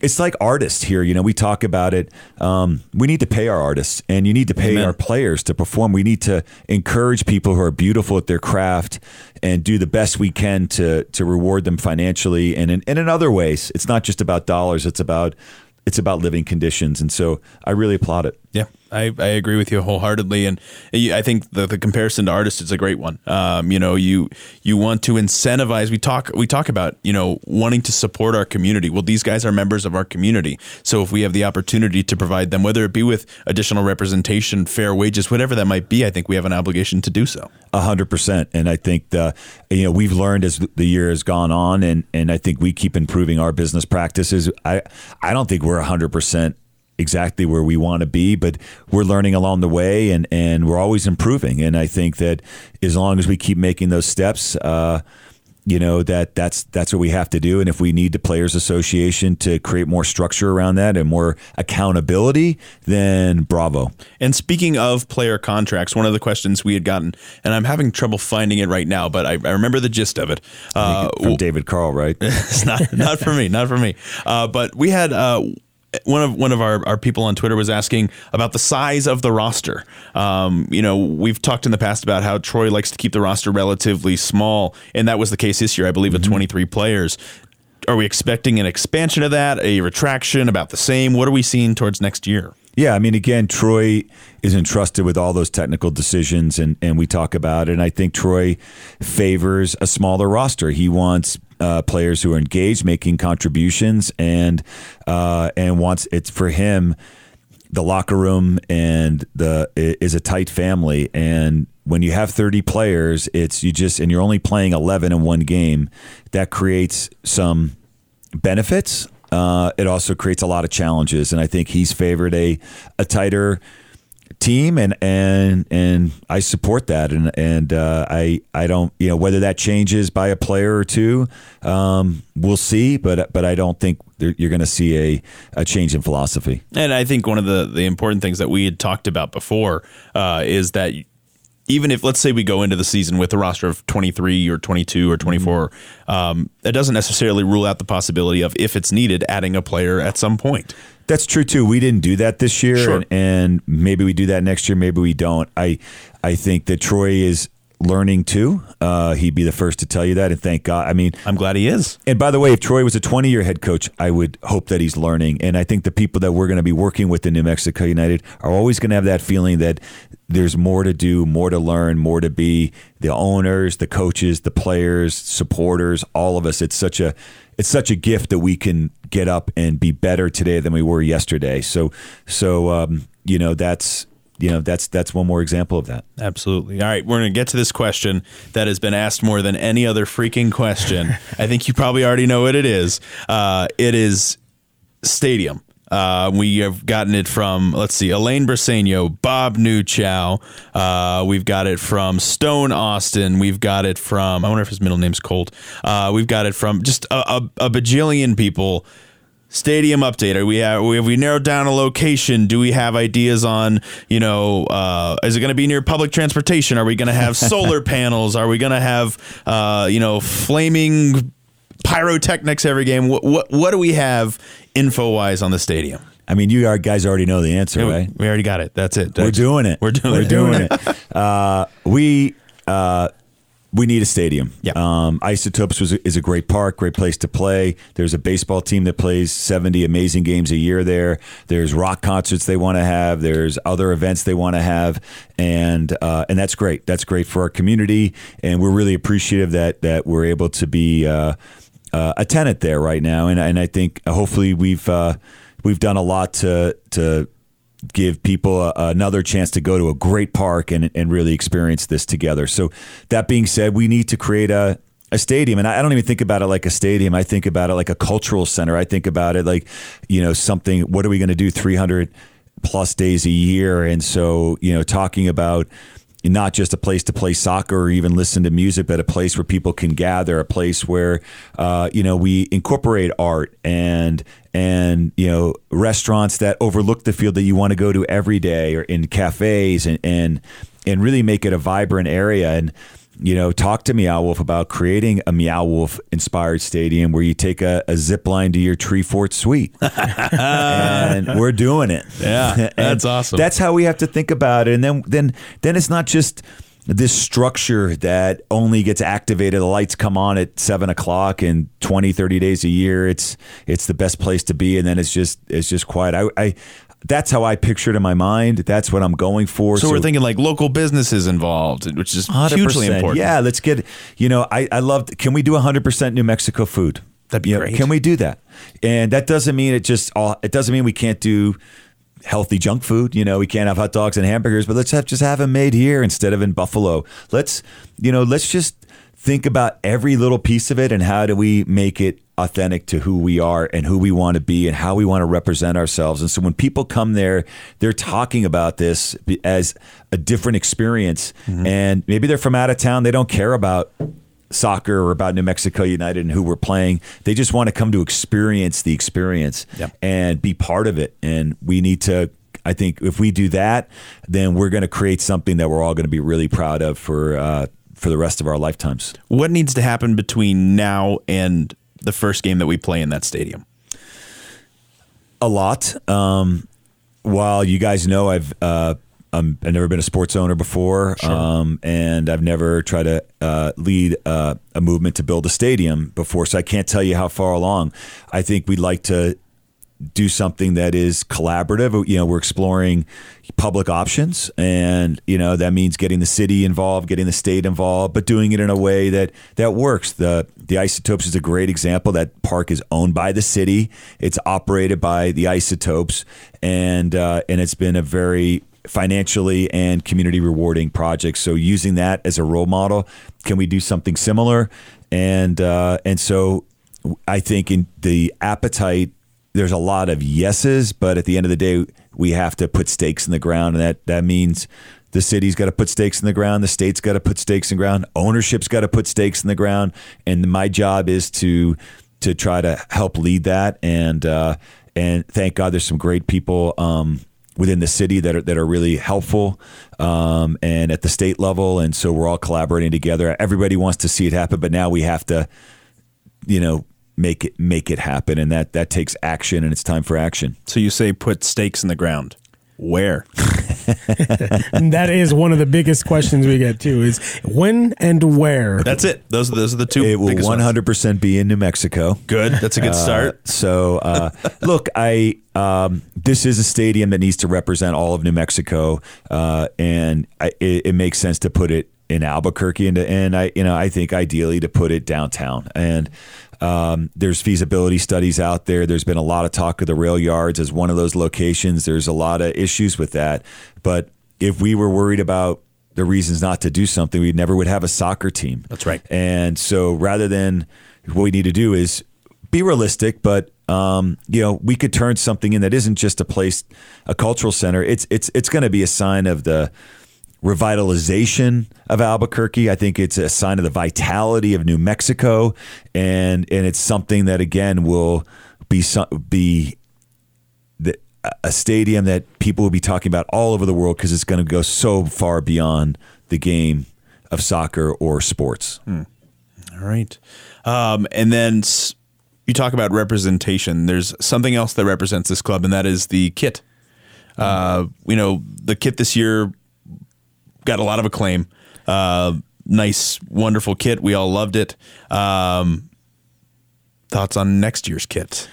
it's like artists here you know we talk about it um, we need to pay our artists and you need to pay Amen. our players to perform. We need to encourage people who are beautiful at their craft and do the best we can to to reward them financially and in, and in other ways. It's not just about dollars it's about it's about living conditions and so i really applaud it Yeah, I, I agree with you wholeheartedly, and I think the, the comparison to artists is a great one. Um, you know, you you want to incentivize. We talk we talk about you know wanting to support our community. Well, these guys are members of our community, so if we have the opportunity to provide them, whether it be with additional representation, fair wages, whatever that might be, I think we have an obligation to do so. A hundred percent, and I think the you know we've learned as the year has gone on, and and I think we keep improving our business practices. I I don't think we're a hundred percent exactly where we want to be, but we're learning along the way, and and we're always improving. And I think that as long as we keep making those steps. Uh, you know that that's that's what we have to do and if we need the players association to create more structure around that and more accountability then bravo And speaking of player contracts, one of the questions we had gotten, and I'm having trouble finding it right now, but I, I remember the gist of it. Uh, from david carl right (laughs) it's not not for me, not for me. Uh, but we had uh, one of one of our, our people on Twitter was asking about the size of the roster. Um, you know, we've talked in the past about how Troy likes to keep the roster relatively small, and that was the case this year. I believe at 23 players. Are we expecting an expansion of that, a retraction, about the same? What are we seeing towards next year? Yeah, I mean, again, Troy is entrusted with all those technical decisions, and, and we talk about it. And I think Troy favors a smaller roster. He wants uh, players who are engaged, making contributions, and uh, and wants it's for him. The locker room and the is a tight family, and when you have thirty players, it's you just and you're only playing eleven in one game. That creates some benefits. Uh, it also creates a lot of challenges, and I think he's favored a a tighter team, and and and I support that, and and uh, I I don't you know whether that changes by a player or two, um, we'll see, but but I don't think you're going to see a a change in philosophy. And I think one of the, the important things that we had talked about before uh, is that even if let's say we go into the season with a roster of 23 or 22 or 24 um, that doesn't necessarily rule out the possibility of if it's needed adding a player at some point That's true too. We didn't do that this year, Sure. and, and maybe we do that next year. Maybe we don't. I I think that Troy is learning too. Uh, he'd be the first to tell you that, and thank God. I mean, i'm glad he is and by the way, if Troy was a 20 year head coach, I would hope that he's learning. And I think the people that we're going to be working with in New Mexico United are always going to have that feeling that there's more to do, more to learn, more to be. The owners, the coaches, the players, supporters, all of us. It's such a it's such a gift that we can get up and be better today than we were yesterday. So so um, you know that's you know that's that's one more example of that. Absolutely. All right, we're going to get to this question that has been asked more than any other freaking question. (laughs) I think you probably already know what it is. Uh, it is stadium. Uh, we have gotten it from, let's see, Elaine Briseno, Bob Newchow. Uh, we've got it from Stone Austin. We've got it from, I wonder if his middle name's Colt. Uh, we've got it from just a, a, a bajillion people. Stadium update. Are we have we, have we narrowed down a location? Do we have ideas on you know? Uh, is it going to be near public transportation? Are we going to have (laughs) solar panels? Are we going to have uh, you know flaming pyrotechnics every game? What what, what do we have info wise on the stadium? I mean, you guys already know the answer, right? We already got it. That's it. We're doing it. We're doing it. We're it. doing it. (laughs) Uh, we uh, we need a stadium. Yeah. Um, Isotopes was is a great park, great place to play. There's a baseball team that plays 70 amazing games a year there. There's rock concerts they want to have. There's other events they want to have, and uh, and that's great. That's great for our community, and we're really appreciative that that we're able to be. Uh, uh, a tenant there right now, and and I think hopefully we've uh, we've done a lot to to give people a, another chance to go to a great park and and really experience this together. So that being said, we need to create a a stadium and I I don't even think about it like a stadium. I think about it like a cultural center. I think about it like, you know, something what are we going to do 300 plus days a year and so, you know, talking about not just a place to play soccer or even listen to music, but a place where people can gather, a place where uh, you know we incorporate art and and you know restaurants that overlook the field that you want to go to every day, or in cafes and and and really make it a vibrant area and. You know, talk to Meow Wolf about creating a Meow Wolf inspired stadium where you take a, a zip line to your tree fort suite. (laughs) and we're doing it. Yeah, (laughs) that's awesome. That's how we have to think about it. And then then then it's not just this structure that only gets activated. The lights come on at seven o'clock and 20, 30 days a year. It's it's the best place to be. And then it's just it's just quiet. I, I that's how I picture it in my mind. That's what I'm going for. So, we're thinking like local businesses involved, which is 100%. hugely important. Yeah, let's get. You know, I I love. Can we do 100 percent New Mexico food? That'd be You know, great. Can we do that? And that doesn't mean it just. All, it doesn't mean we can't do healthy junk food. You know, we can't have hot dogs and hamburgers, but let's have just have them made here instead of in Buffalo. Let's you know, let's just think about every little piece of it and how do we make it authentic to who we are and who we want to be and how we want to represent ourselves. And so when people come there, they're talking about this as a different experience mm-hmm. and maybe they're from out of town, they don't care about soccer or about New Mexico United and who we're playing. They just want to come to experience the experience Yep. and be part of it. And we need to. I think if we do that, then we're going to create something that we're all going to be really proud of for uh, for the rest of our lifetimes. What needs to happen between now and the first game that we play in that stadium? a lot. Um, while you guys know, I've uh, um, I've never been a sports owner before, um, and I've never tried to uh, lead uh, a movement to build a stadium before, so I can't tell you how far along. I think we'd like to do something that is collaborative. You know, we're exploring public options, and you know that means getting the city involved, getting the state involved, but doing it in a way that that works. the The Isotopes is a great example. That park is owned by the city. It's operated by the Isotopes, and uh, and it's been a very financially and community rewarding projects. So using that as a role model, can we do something similar? And uh, and so I think in the appetite, there's a lot of yeses, but at the end of the day, we have to put stakes in the ground, and that that means the city's got to put stakes in the ground, the state's got to put stakes in the ground, ownership's got to put stakes in the ground, and my job is to to try to help lead that, and uh, and thank God there's some great people. Um, within the city that are, that are really helpful, um, and at the state level, and so we're all collaborating together. Everybody wants to see it happen, but now we have to, you know, make it make it happen, and that that takes action, and it's time for action. So you say put stakes in the ground. Where? And (laughs) that is one of the biggest questions we get too is when and where. That's it. Those are those are the two. It will biggest one ones. hundred percent be in New Mexico. Good. That's a good Uh, start. so, uh, (laughs) look, I um, this is a stadium that needs to represent all of New Mexico, uh, and I, it, it makes sense to put it in Albuquerque, and and I you know I think ideally to put it downtown. And um, there's feasibility studies out there. There's been a lot of talk of the rail yards as one of those locations. There's a lot of issues with that, but if we were worried about the reasons not to do something, we never would have a soccer team. That's right. And so rather than what we need to do is be realistic, but um, you know, we could turn something in that isn't just a place, a cultural center. It's it's it's going to be a sign of the revitalization of Albuquerque. I think it's a sign of the vitality of New Mexico, and and it's something that again will be be the, a stadium that people will be talking about all over the world because it's going to go so far beyond the game of soccer or sports. All right. Um, and then you talk about representation. There's something else that represents this club, and that is the kit. Uh, you know, the kit this year got a lot of acclaim. Uh, nice, wonderful kit. We all loved it. Um, thoughts on next year's kit?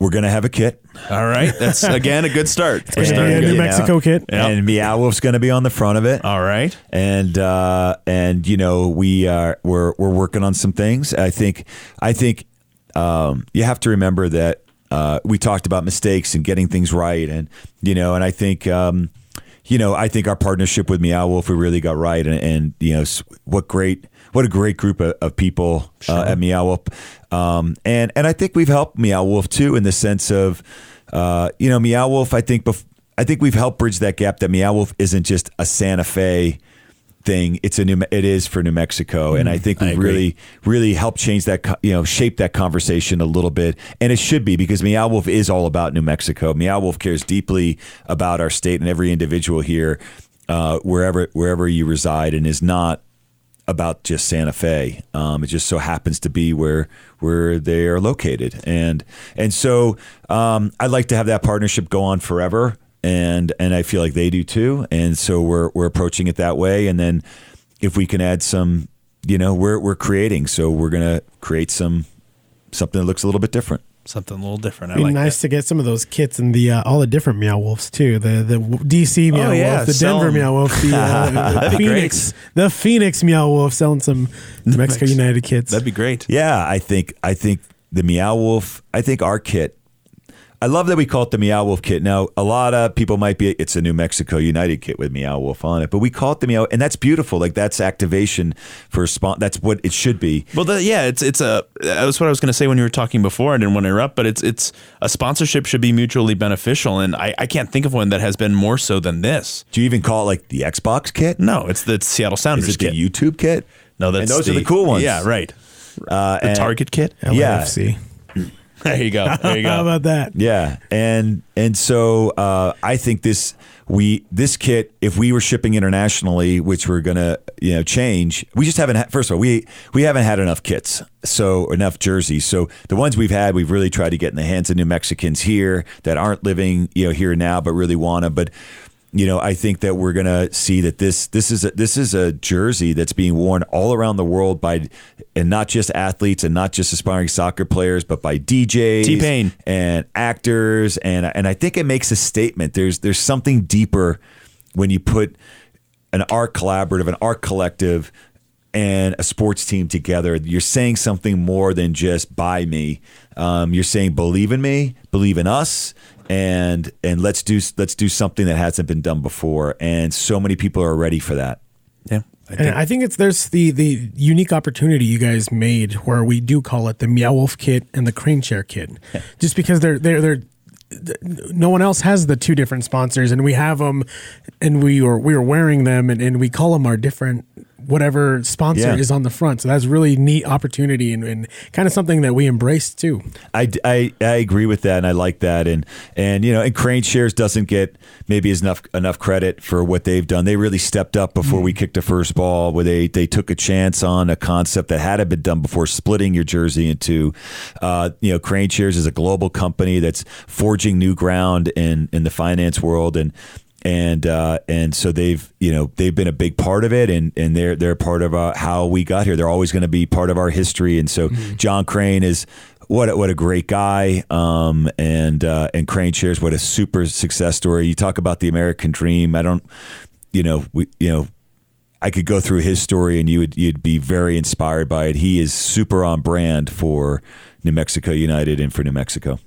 We're going to have a kit. All right. (laughs) That's, again, a good start. We're gonna be starting a good. New Mexico kit. and Meow Wolf's going to be on the front of it. All right. and uh, and you know we are we're we're working on some things. I think I think um, you have to remember that uh, we talked about mistakes and getting things right, and you know, and I think. Um, you know, I think our partnership with Meow Wolf we really got right, and, and you know, what great, what a great group of, of people uh, at Meow Wolf, um, and and I think we've helped Meow Wolf too in the sense of, uh, you know, Meow Wolf. I think bef- I think we've helped bridge that gap. That Meow Wolf isn't just a Santa Fe thing. It's a new. It is for New Mexico, and I think we've really, really helped change that. You know, shape that conversation a little bit, and it should be because Meow Wolf is all about New Mexico. Meow Wolf cares deeply about our state and every individual here, uh, wherever wherever you reside, and is not about just Santa Fe. Um, it just so happens to be where where they are located, and and so um, I'd like to have that partnership go on forever, and and I feel like they do too, and so we're we're approaching it that way, and then if we can add some, you know, we're we're creating, so we're gonna create some something that looks a little bit different. Something a little different. It'd be like nice that. to get some of those kits and the uh, all the different Meow Wolves too. The the DC Meow Oh, yeah, Wolf, the sell Denver 'em. Meow Wolf, the uh, (laughs) be Phoenix, the Phoenix Meow Wolf, selling some New Mexico United kits. That'd be great. Yeah, I think I think the Meow Wolf. I think our kit. I love that we call it the Meow Wolf kit. Now, a lot of people might be it's a New Mexico United kit with Meow Wolf on it, but we call it the Meow, and that's beautiful. Like that's activation for spon. That's what it should be. Well, the, yeah, it's it's a. That's what I was going to say when you were talking before. I didn't want to interrupt, but it's it's a sponsorship should be mutually beneficial, and I, I can't think of one that has been more so than this. Do you even call it like the Xbox kit? No, it's the Seattle Sounders Is it the kit. YouTube kit? no, that's and those are the cool ones. Yeah, right. Uh, The and- Target kit. Yeah. (laughs) There you go. There you go. How about that? Yeah, and and so uh, I think this we this kit, if we were shipping internationally, which we're gonna you know change, we just haven't. had First of all, we we haven't had enough kits, so enough jerseys. So the ones we've had, we've really tried to get in the hands of New Mexicans here that aren't living you know here now, but really wanna. But you know, I think that we're gonna see that this this is a, this is a jersey that's being worn all around the world by, and not just athletes and not just aspiring soccer players, but by DJs, T-Pain. and actors, and and I think it makes a statement. There's there's something deeper when you put an art collaborative, an art collective, and a sports team together. You're saying something more than just buy me. Um, you're saying believe in me, believe in us, and and let's do let's do something that hasn't been done before. And so many people are ready for that. Yeah. I And think- I think it's there's the the unique opportunity you guys made where we do call it the Meow Wolf kit and the KraneShares kit, (laughs) just because they're they're they're no one else has the two different sponsors and we have them and we are we are wearing them and, and we call them our different whatever sponsor Yeah. is on the front. So that's really neat opportunity and, and kind of something that we embrace too. I, I, I agree with that, and I like that, and and you know, and KraneShares doesn't get maybe enough enough credit for what they've done. They really stepped up before we kicked the first ball, where they they took a chance on a concept that hadn't been done before, splitting your jersey into, uh, you know, KraneShares is a global company that's forging new ground in in the finance world, and and uh, and so they've you know they've been a big part of it, and and they're they're part of uh, how we got here. They're always going to be part of our history, and so John Krane is what a, what a great guy, um, and uh, and KraneShares what a super success story. You talk about the American dream. I don't, you know, we you know. I could go through his story and you would you'd be very inspired by it. He is super on brand for New Mexico United and for New Mexico.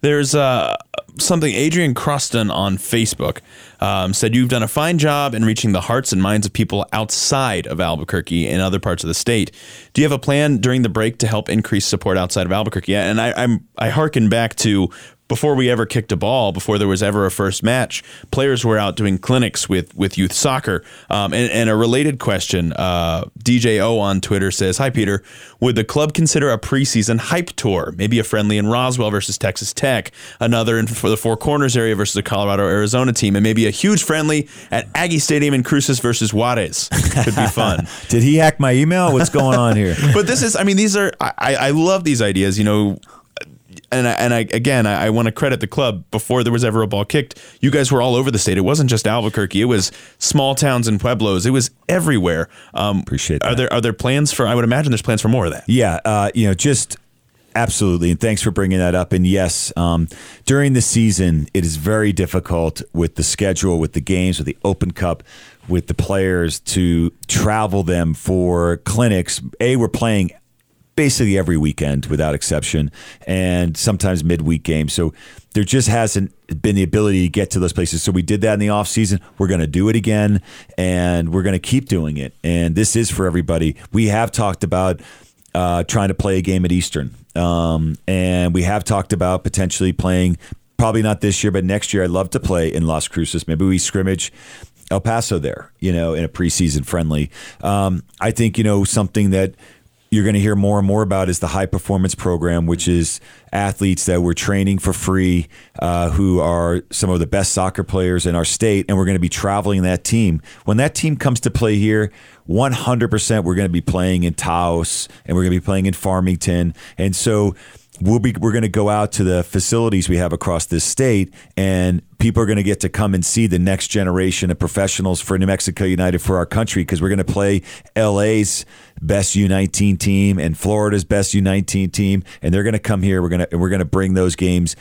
There's uh, something Adrian Croston on Facebook um, said you've done a fine job in reaching the hearts and minds of people outside of Albuquerque and other parts of the state. Do you have a plan during the break to help increase support outside of Albuquerque? Yeah, and I, I'm I harken back to before we ever kicked a ball, before there was ever a first match, players were out doing clinics with with youth soccer. Um, and, and a related question, uh, DJ O on Twitter says, "Hi Peter, would the club consider a preseason hype tour, maybe a friendly in Roswell versus Texas Tech, another in for the Four Corners area versus a Colorado Arizona team, and maybe a huge friendly at Aggie Stadium in Cruces versus Juarez? Could be fun." (laughs) Did he hack my email? What's going on here? (laughs) but this is, I mean, these are, I, I I love these ideas, you know. And I, and I again, I, I want to credit the club. Before there was ever a ball kicked, you guys were all over the state. It wasn't just Albuquerque; it was small towns and pueblos. It was everywhere. Um, Appreciate Are there are there plans for? I would imagine there's plans for more of that. Yeah, uh, you know, just absolutely. And thanks for bringing that up. And yes, um, during the season, it is very difficult with the schedule, with the games, with the Open Cup, with the players to travel them for clinics. A, we're playing basically every weekend without exception and sometimes midweek games. So there just hasn't been the ability to get to those places. So we did that in the off season we're going to do it again and we're going to keep doing it. And this is for everybody. We have talked about uh, trying to play a game at eastern. Um, and we have talked about potentially playing probably not this year but next year. I'd love to play in las cruces. Maybe we scrimmage El Paso there, you know, in a preseason friendly. Um, I think, you know, something that you're going to hear more and more about is the high performance program, which is athletes that we're training for free, uh, who are some of the best soccer players in our state, and we're going to be traveling that team. When that team comes to play here, 100% we're going to be playing in Taos and we're going to be playing in Farmington, and so we'll be we're going to go out to the facilities we have across this state and people are going to get to come and see the next generation of professionals for New Mexico United for our country because we're going to play LA's best U19 team and Florida's best U19 team and they're going to come here we're going to and we're going to bring those games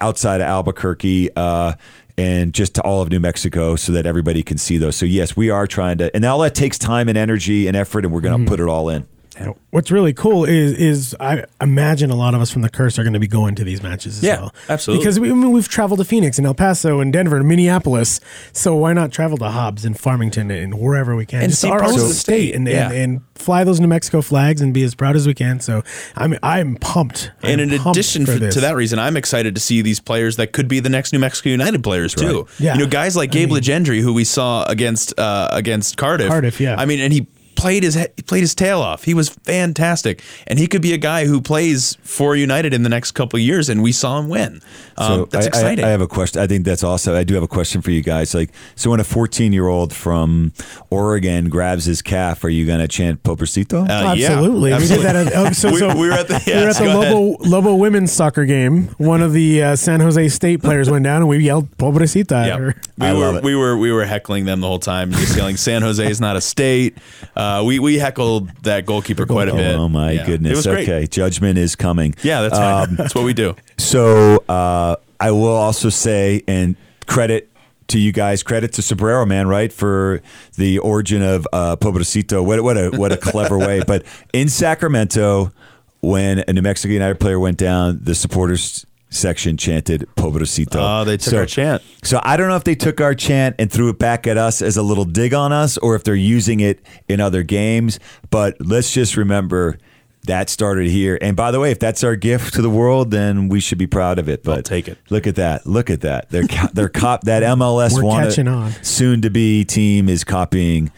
outside of Albuquerque uh, and just to all of New Mexico so that everybody can see those. So yes, we are trying to and all that takes time and energy and effort and we're going to put it all in. And what's really cool is is I imagine a lot of us from the curse are going to be going to these matches as Yeah, well. absolutely. Because we, I mean, we've traveled to Phoenix and El Paso and Denver and Minneapolis. So why not travel to Hobbs and Farmington and wherever we can? And Just see our own the state and, Yeah. and and fly those New Mexico flags and be as proud as we can. So I'm I'm pumped. And I'm in pumped addition for to that reason, I'm excited to see these players that could be the next New Mexico United players too. Yeah. You know, guys like Gabe Legendry, who we saw against uh, against Cardiff. Cardiff, yeah. I mean, and he played his he played his tail off. He was fantastic, and he could be a guy who plays for United in the next couple of years. And we saw him win. Um, that's I, I- exciting. I, have a question. I think that's also. I do have a question for you guys. Like, so when a 14 year old from Oregon grabs his calf, are you going to chant "Pobrecito"? Uh, yeah, Absolutely. We did that. At, oh, so, We- so we were at the- we were at the go ahead. Lobo, Lobo women's soccer game. One of the uh, San Jose State players went down and we yelled "Pobrecita" at Yeah. (laughs) her. We I were love it. we were we were heckling them the whole time, just yelling San Jose is not a state. Uh, we we heckled that goalkeeper quite a bit. Oh my Yeah. goodness! It was great. okay, judgment is coming. Yeah, that's right. that's what we do. So uh, I will also say, and credit to you guys, credit to Sobrero, man, right, for the origin of uh, Pobrecito. What, what a what a clever way. But in Sacramento, when a New Mexico United player went down, the supporters section chanted Pobrecito. Oh, they took our chant. So I don't know if they took our chant and threw it back at us as a little dig on us, or if they're using it in other games. But let's just remember that started here. And by the way, if that's our gift to the world, then we should be proud of it. But I'll take it. Look at that! Look at that! They're co- they're cop that (laughs) MLS We're wanna- catching on. soon to be team is copying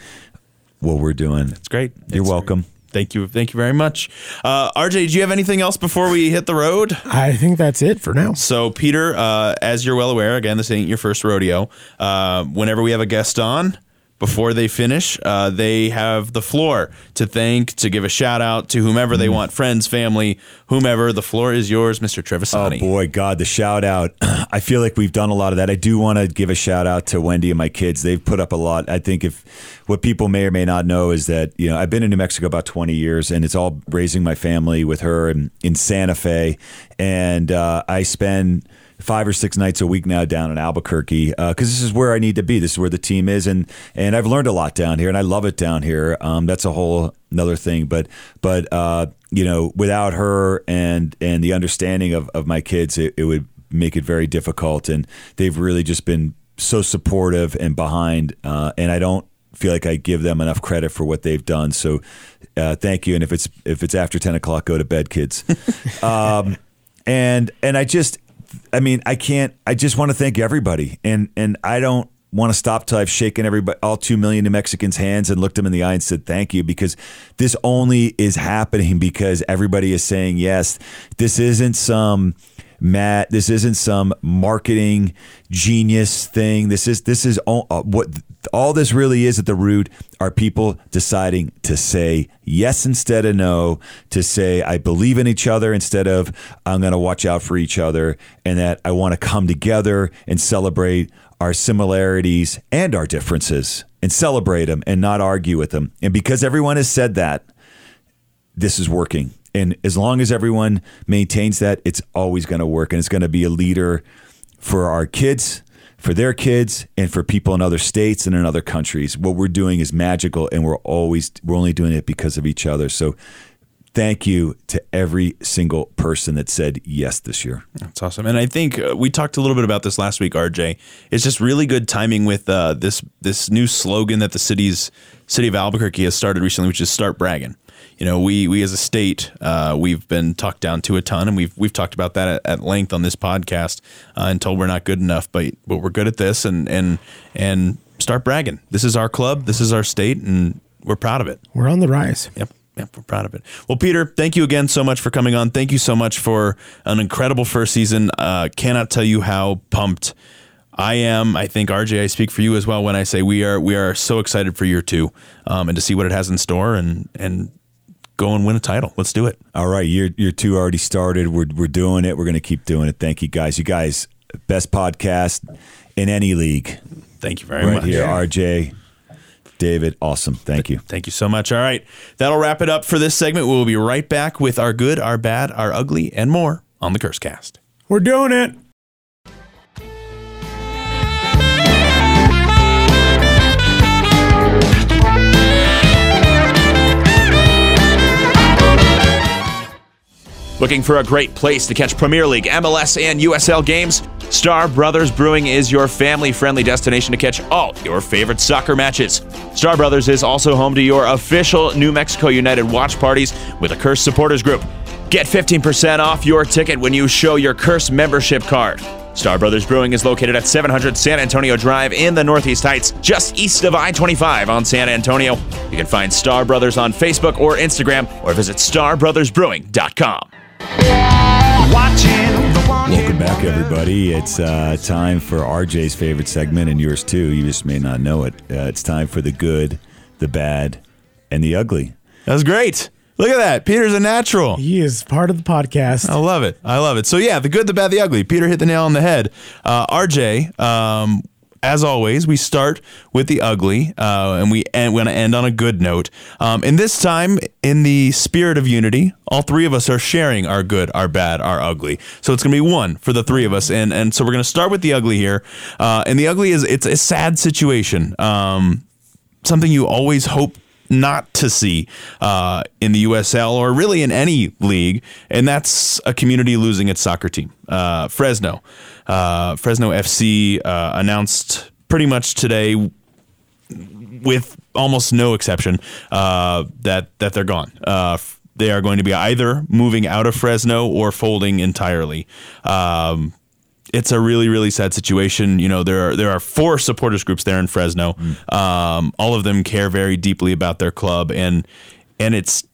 what we're doing. It's great. You're It's welcome. great. Thank you. Thank you very much. Uh, RJ, do you have anything else before we hit the road? I think that's it for now. So, Peter, uh, as you're well aware, again, this ain't your first rodeo. Uh, whenever we have a guest on, before they finish, uh, they have the floor to thank, to give a shout out to whomever Mm. they want, friends, family, whomever. The floor is yours, Mr. Trevisani. Oh boy, God, the shout out. (clears throat) I feel like we've done a lot of that. I do want to give a shout out to Wendy and my kids. They've put up a lot. I think if what people may or may not know is that, you know, I've been in New Mexico about 20 years and it's all raising my family with her in, in Santa Fe. And uh, I spend five or six nights a week now down in Albuquerque because this is where I need to be. This is where the team is, and and I've learned a lot down here, and I love it down here. Um, that's a whole another thing, but but uh, you know, without her and and the understanding of of my kids, it, it would make it very difficult. And they've really just been so supportive and behind, uh, and I don't feel like I give them enough credit for what they've done. So uh, thank you. And if it's if it's after ten o'clock, go to bed, kids. (laughs) um, and and I just I mean I can't I just want to thank everybody and and I don't want to stop till I've shaken everybody all two million New Mexicans hands and looked them in the eye and said thank you because this only is happening because everybody is saying yes this isn't some Matt, this isn't some marketing genius thing. This is this is all, uh, what all this really is at the root are people deciding to say yes instead of no, to say I believe in each other instead of I'm going to watch out for each other, and that I want to come together and celebrate our similarities and our differences and celebrate them and not argue with them. And because everyone has said that, this is working. And as long as everyone maintains that, it's always going to work. And it's going to be a leader for our kids, for their kids, and for people in other states and in other countries. What we're doing is magical, and we're always, we're only doing it because of each other. So thank you to every single person that said yes this year. That's awesome. And I think uh, we talked a little bit about this last week, RJ. It's just really good timing with uh, this this new slogan that the city's city of Albuquerque has started recently, which is "Start Bragging." You know, we we as a state, uh, we've been talked down to a ton, and we've we've talked about that at, at length on this podcast uh, until we're not good enough. But but we're good at this, and and and start bragging. This is our club. This is our state, and we're proud of it. We're on the rise. Yep. Yep, we're proud of it. Well, Peter, thank you again so much for coming on. Thank you so much for an incredible first season. Uh, cannot tell you how pumped I am. I think RJ, I speak for you as well when I say we are we are so excited for year two um, and to see what it has in store and and go and win a title. Let's do it. All right, year year two already started. We're we're doing it. We're going to keep doing it. Thank you guys. You guys, best podcast in any league. Thank you very right much. here, RJ, David. Awesome. Thank you. Thank you so much. All right. That'll wrap it up for this segment. We'll be right back with our good, our bad, our ugly, and more on the Curse Cast. We're doing it. Looking for a great place to catch Premier League, MLS, and USL games? Starr Brothers Brewing is your family friendly destination to catch all your favorite soccer matches. Starr Brothers is also home to your official New Mexico United watch parties with a Curse supporters group. Get 15% off your ticket when you show your Curse membership card. Starr Brothers Brewing is located at 700 San Antonio Drive in the Northeast Heights, just east of I 25 on San Antonio. You can find Starr Brothers on Facebook or Instagram or visit starrbrothersbrewing.com. Welcome back, everybody. It's uh, time for RJ's favorite segment and yours too. You just may not know it. Uh, it's time for the good, the bad, and the ugly. That was great. Look at that. Peter's a natural. He is part of the podcast. I love it. I love it. So yeah, the good, the bad, the ugly. Peter hit the nail on the head. Uh, RJ, um, as always, we start with the ugly, uh, and we end, want to end on a good note. Um, and this time, in the spirit of unity, all three of us are sharing our good, our bad, our ugly. So it's going to be one for the three of us, and and so we're going to start with the ugly here. Uh, and the ugly is it's a sad situation. Um, something you always hope not to see uh, in the USL or really in any league, and that's a community losing its soccer team. Uh, Fresno, uh, Fresno FC uh, announced pretty much today, with almost no exception, uh, that that they're gone. Uh, they are going to be either moving out of Fresno or folding entirely. Um, it's a really really sad situation. You know, there are there are four supporters groups there in Fresno. Um, all of them care very deeply about their club, and and it's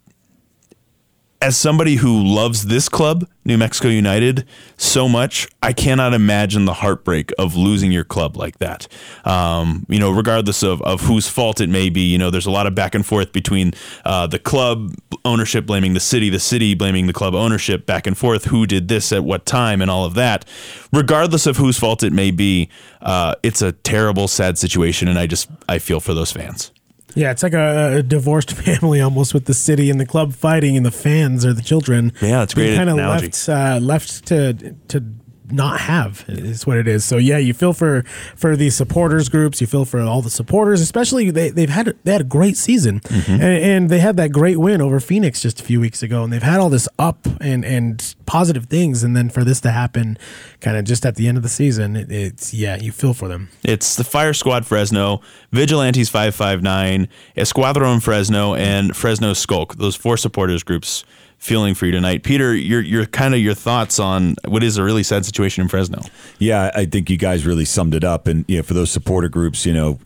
as somebody who loves this club, New Mexico United, so much, I cannot imagine the heartbreak of losing your club like that. Um, you know, regardless of, of whose fault it may be, you know, there's a lot of back and forth between uh, the club ownership blaming the city, the city blaming the club ownership, back and forth, who did this at what time, and all of that. Regardless of whose fault it may be, uh, it's a terrible, sad situation, and I just I feel for those fans. Yeah, it's like a, a divorced (laughs) family almost with the city and the club fighting, and the fans or the children. Yeah, a great Kind of left uh, left to to not have is what it is. So yeah, you feel for for these supporters groups. You feel for all the supporters, especially they they've had they had a great season, Mm-hmm. and, and they had that great win over Phoenix just a few weeks ago, and they've had all this up and and positive things, and then for this to happen, kind of just at the end of the season, it, it's yeah, you feel for them. It's the Fire Squad Fresno, Vigilantes 559, Escuadron Fresno, and Fresno Skulk. Those four supporters groups feeling for you tonight. Peter, your your kind of your thoughts on what is a really sad situation in Fresno. Yeah, I think you guys really summed it up. And you know, for those supporter groups, you know,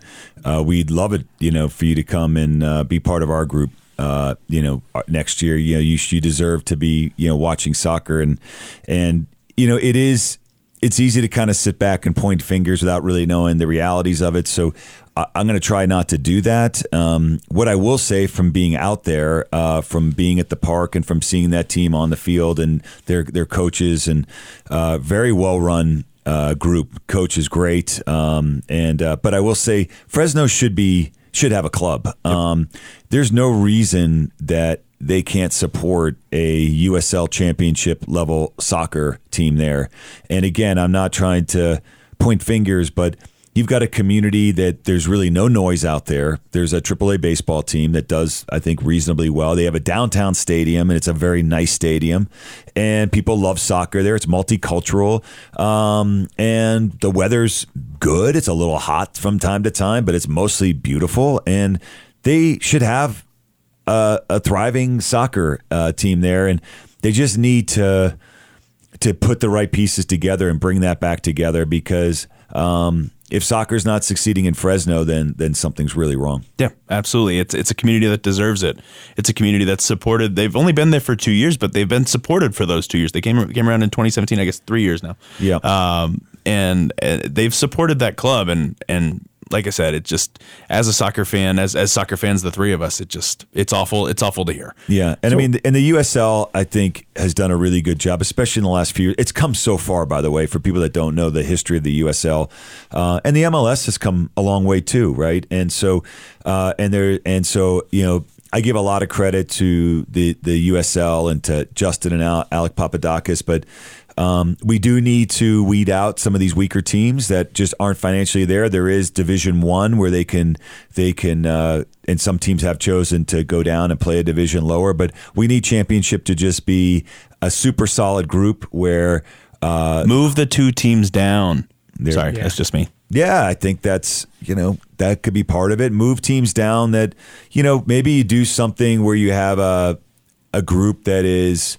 uh, we'd love it, you know, for you to come and uh, be part of our group. Uh, you know, next year, you know, you you deserve to be, you know, watching soccer and and you know, it is it's easy to kind of sit back and point fingers without really knowing the realities of it. So I, I'm going to try not to do that. Um, what I will say from being out there, uh, from being at the park, and from seeing that team on the field and their their coaches and uh, very well run uh, group. Coach is great, um, and uh, but I will say Fresno should be should have a club. Um, there's no reason that they can't support a USL championship level soccer team there. And again, I'm not trying to point fingers, but you've got a community that there's really no noise out there. There's a AAA baseball team that does, I think, reasonably well. They have a downtown stadium, and it's a very nice stadium. And people love soccer there. It's multicultural, um, and the weather's good. It's a little hot from time to time, but it's mostly beautiful. And they should have a, a thriving soccer uh, team there, and they just need to to put the right pieces together and bring that back together because um, if soccer's not succeeding in Fresno, then then something's really wrong. Yeah, absolutely. It's it's a community that deserves it. It's a community that's supported. They've only been there for two years, but they've been supported for those two years. They came came around in 2017, I guess, three years now. Yeah. Um, and uh, they've supported that club, and and like I said, it just as a soccer fan, as as soccer fans, the three of us, it just it's awful. It's awful to hear. Yeah, and I mean, and the USL, I think, has done a really good job, especially in the last few years. It's come so far, by the way, for people that don't know the history of the USL, uh, and the MLS has come a long way too, right? And so, uh, and there, and so, you know. I give a lot of credit to the, the USL and to Justin and Alec Papadakis, but um, we do need to weed out some of these weaker teams that just aren't financially there. There is Division One where they can they can uh, and some teams have chosen to go down and play a division lower, but we need championship to just be a super solid group where uh, Move the two teams down. Sorry, Yeah. that's just me. yeah, I think that's you know that could be part of it. Move teams down that you know maybe you do something where you have a a group that is.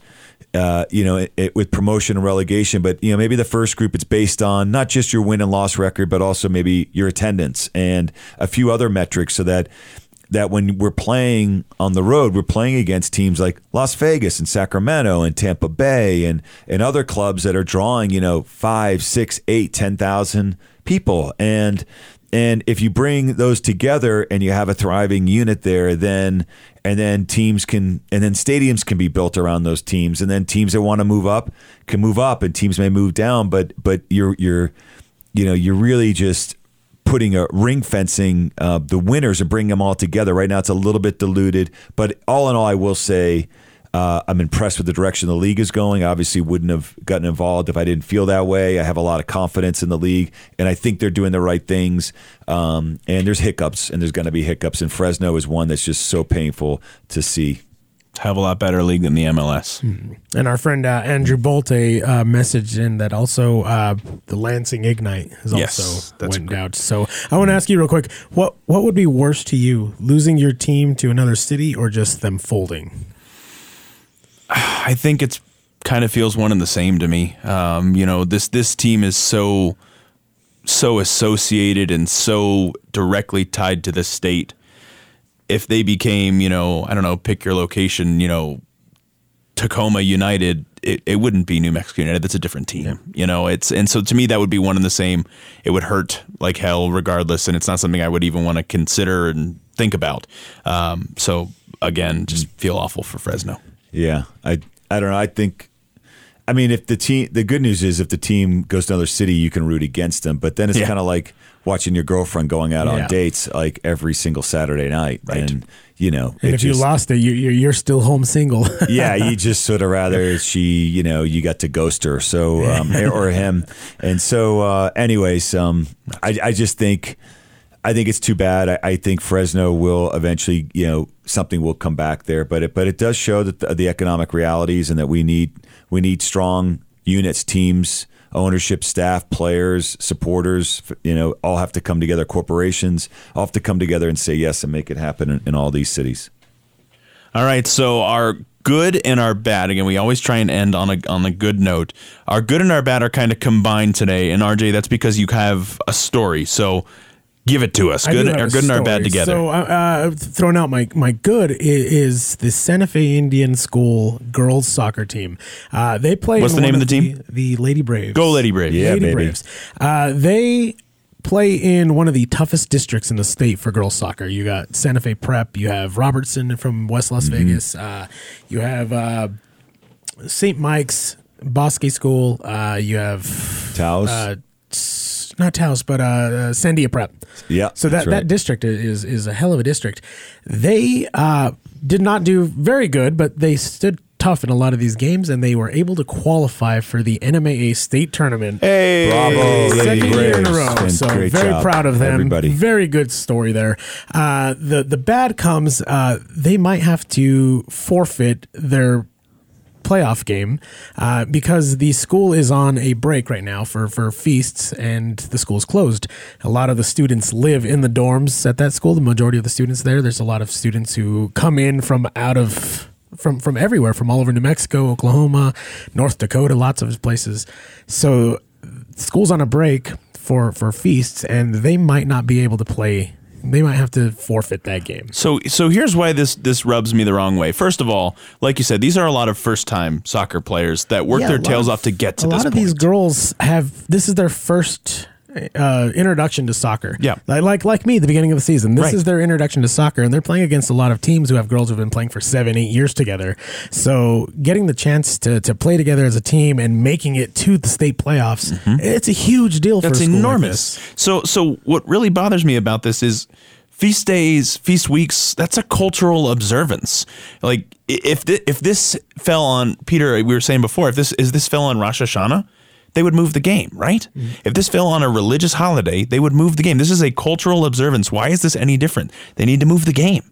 Uh, you know, it, it- with promotion and relegation, but you know, maybe the first group it's based on not just your win and loss record, but also maybe your attendance and a few other metrics, so that that when we're playing on the road, we're playing against teams like Las Vegas and Sacramento and Tampa Bay and and other clubs that are drawing, you know, five, six, eight, ten thousand people. And and if you bring those together and you have a thriving unit there, then and then teams can and then stadiums can be built around those teams, and then teams that want to move up can move up, and teams may move down. But but you're you're you know you're really just putting a ring fencing uh, the winners and bringing them all together. Right now, it's a little bit diluted, but all in all, I will say uh, I'm impressed with the direction the league is going. I obviously, wouldn't have gotten involved if I didn't feel that way. I have a lot of confidence in the league, and I think they're doing the right things. Um, and there's hiccups, and there's going to be hiccups. And Fresno is one that's just so painful to see. Have a lot better league than the MLS. And our friend uh, Andrew Bolte uh, messaged in that also uh, the Lansing Ignite has Yes, also that's went out. So I want to ask you real quick what what would be worse to you, losing your team to another city or just them folding? I think it's kind of feels one and the same to me. Um, you know, this this team is so so associated and so directly tied to the state. If they became, you know, I don't know, pick your location, you know, Tacoma United, it, it wouldn't be New Mexico United. That's a different team. You know, it's and so to me that would be one and the same. It would hurt like hell regardless, and it's not something I would even want to consider and think about. Um, so again, just feel awful for Fresno. Yeah, I I don't know. I think, I mean, if the team, the good news is if the team goes to another city, you can root against them. But then it's Yeah. kind of like watching your girlfriend going out Yeah. on dates like every single Saturday night, Right. and you know, And it if you lost it, you, you're, you're still home single. (laughs) yeah, you just sort of rather she, you know, you got to ghost her, so um, (laughs) or him, and so, uh, anyways, um, I, I just think, I think it's too bad. I, I think Fresno will eventually, you know, something will come back there, but it, but it does show that the, the economic realities and that we need we need strong units, teams, ownership, staff, players, supporters. You know, all have to come together. Corporations all have to come together and say yes and make it happen in, in all these cities. All right, so our good and our bad. Again, we always try and end on a on a good note. Our good and our bad are kind of combined today. And RJ, that's because you have a story. So give it to us. Good, or good and our bad together. So, uh, uh, throwing out my my good is the Santa Fe Indian School girls soccer team. Uh, they play. What's the name of the team? The Lady Braves. Go Lady Braves. Yeah, Lady baby. Braves. Uh, they play in one of the toughest districts in the state for girls soccer. You got Santa Fe Prep. You have Robertson from West Las Mm-hmm. Vegas. Uh, you have uh, St. Mike's Bosque School. Uh, you have Taos? Not Taos, but uh, uh, Sandia Prep. Yeah, So that, right. that district is is a hell of a district. They uh, did not do very good, but they stood tough in a lot of these games, and they were able to qualify for the NMAA state tournament. hey, Bravo, Second year in a row, And so very job, proud of them. everybody. Very good story there. Uh, the the bad comes, uh, they might have to forfeit their playoff game uh, because the school is on a break right now for, for feasts and the school's closed. A lot of the students live in the dorms at that school. The majority of the students there. There's a lot of students who come in from out of from from everywhere, from all over New Mexico, Oklahoma, North Dakota, lots of places. So school's on a break for for feasts, and they might not be able to play. They might have to forfeit that game. So so here's why this this rubs me the wrong way. First of all, like you said, these are a lot of first time soccer players that work Yeah, their tails of- off to get to a this A lot of point. these girls have this is their first uh, introduction to soccer. Yeah. like like, like me, the beginning of the season. This Right. is their introduction to soccer, and they're playing against a lot of teams who have girls who've been playing for seven, eight years together. So getting the chance to to play together as a team and making it to the state playoffs, it's a huge deal. for Mm-hmm. That's like enormous. this. so so what really bothers me about this is feast days, feast weeks. That's a cultural observance. Like if thi- if this fell on Peter, we were saying before, if this is this fell on Rosh Hashanah. They would move the game, right? Mm-hmm. If this fell on a religious holiday, they would move the game. This is a cultural observance. Why is this any different? They need to move the game.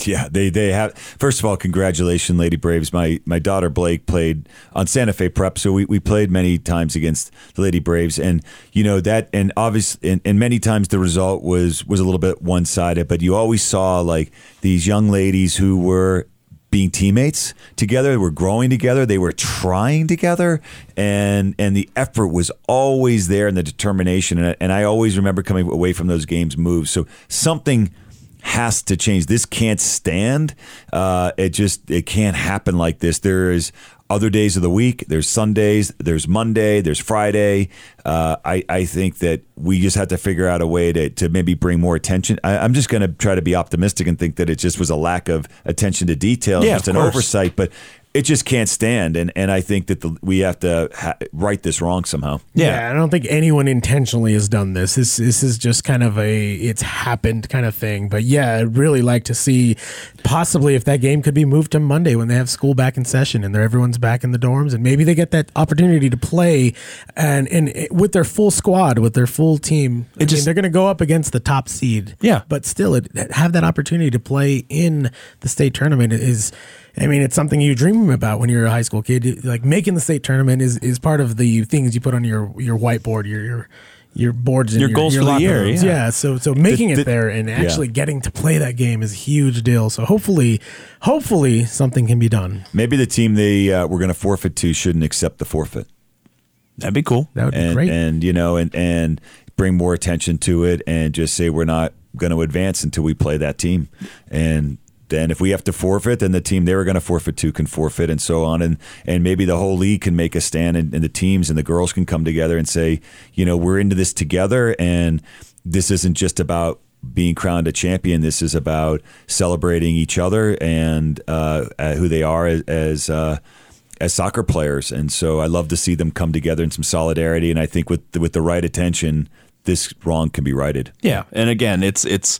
Yeah, they they have. First of all, congratulations, Lady Braves. My my daughter Blake played on Santa Fe Prep, so we, we played many times against the Lady Braves, and you know that, and obviously, and, and many times the result was was a little bit one sided, but you always saw like these young ladies who were being teammates together They were growing together they were trying together and and the effort was always there and the determination and I, and I always remember coming away from those games moved so something has to change. This can't stand. Uh, it just it can't happen like this. There is other days of the week. There's Sundays. There's Monday. There's Friday. Uh, I I think that we just have to figure out a way to to maybe bring more attention. I, I'm just going to try to be optimistic and think that it just was a lack of attention to detail, Yeah, just an course. oversight, but. It just can't stand, and, and I think that the, we have to ha- right this wrong somehow. Yeah. I don't think anyone intentionally has done this. This this is just kind of a it's happened kind of thing. But yeah, I'd really like to see possibly if that game could be moved to Monday when they have school back in session and they're everyone's back in the dorms and maybe they get that opportunity to play and and it- with their full squad, with their full team. I mean, just- they're going to go up against the top seed. Yeah. but still, it, have that opportunity to play in the state tournament is. I mean, it's something you dream about when you're a high school kid. Like making the state tournament is, is part of the things you put on your your whiteboard, your your your boards and Your goals for the year, rooms. yeah. So so making The- it there and yeah. actually getting to play that game is a huge deal. So hopefully, hopefully something can be done. Maybe the team they uh, were going to forfeit to shouldn't accept the forfeit. That'd be cool. That would be and great. and you know and and bring more attention to it and just say we're not going to advance until we play that team and then if we have to forfeit then the team they were going to forfeit to can forfeit and so on and and maybe the whole league can make a stand and, and the teams and the girls can come together and say you know we're into this together and this isn't just about being crowned a champion this is about celebrating each other and uh, who they are as, as uh, as soccer players, and so I love to see them come together in some solidarity. And I think with the, with the right attention, this wrong can be righted. Yeah, and again, it's it's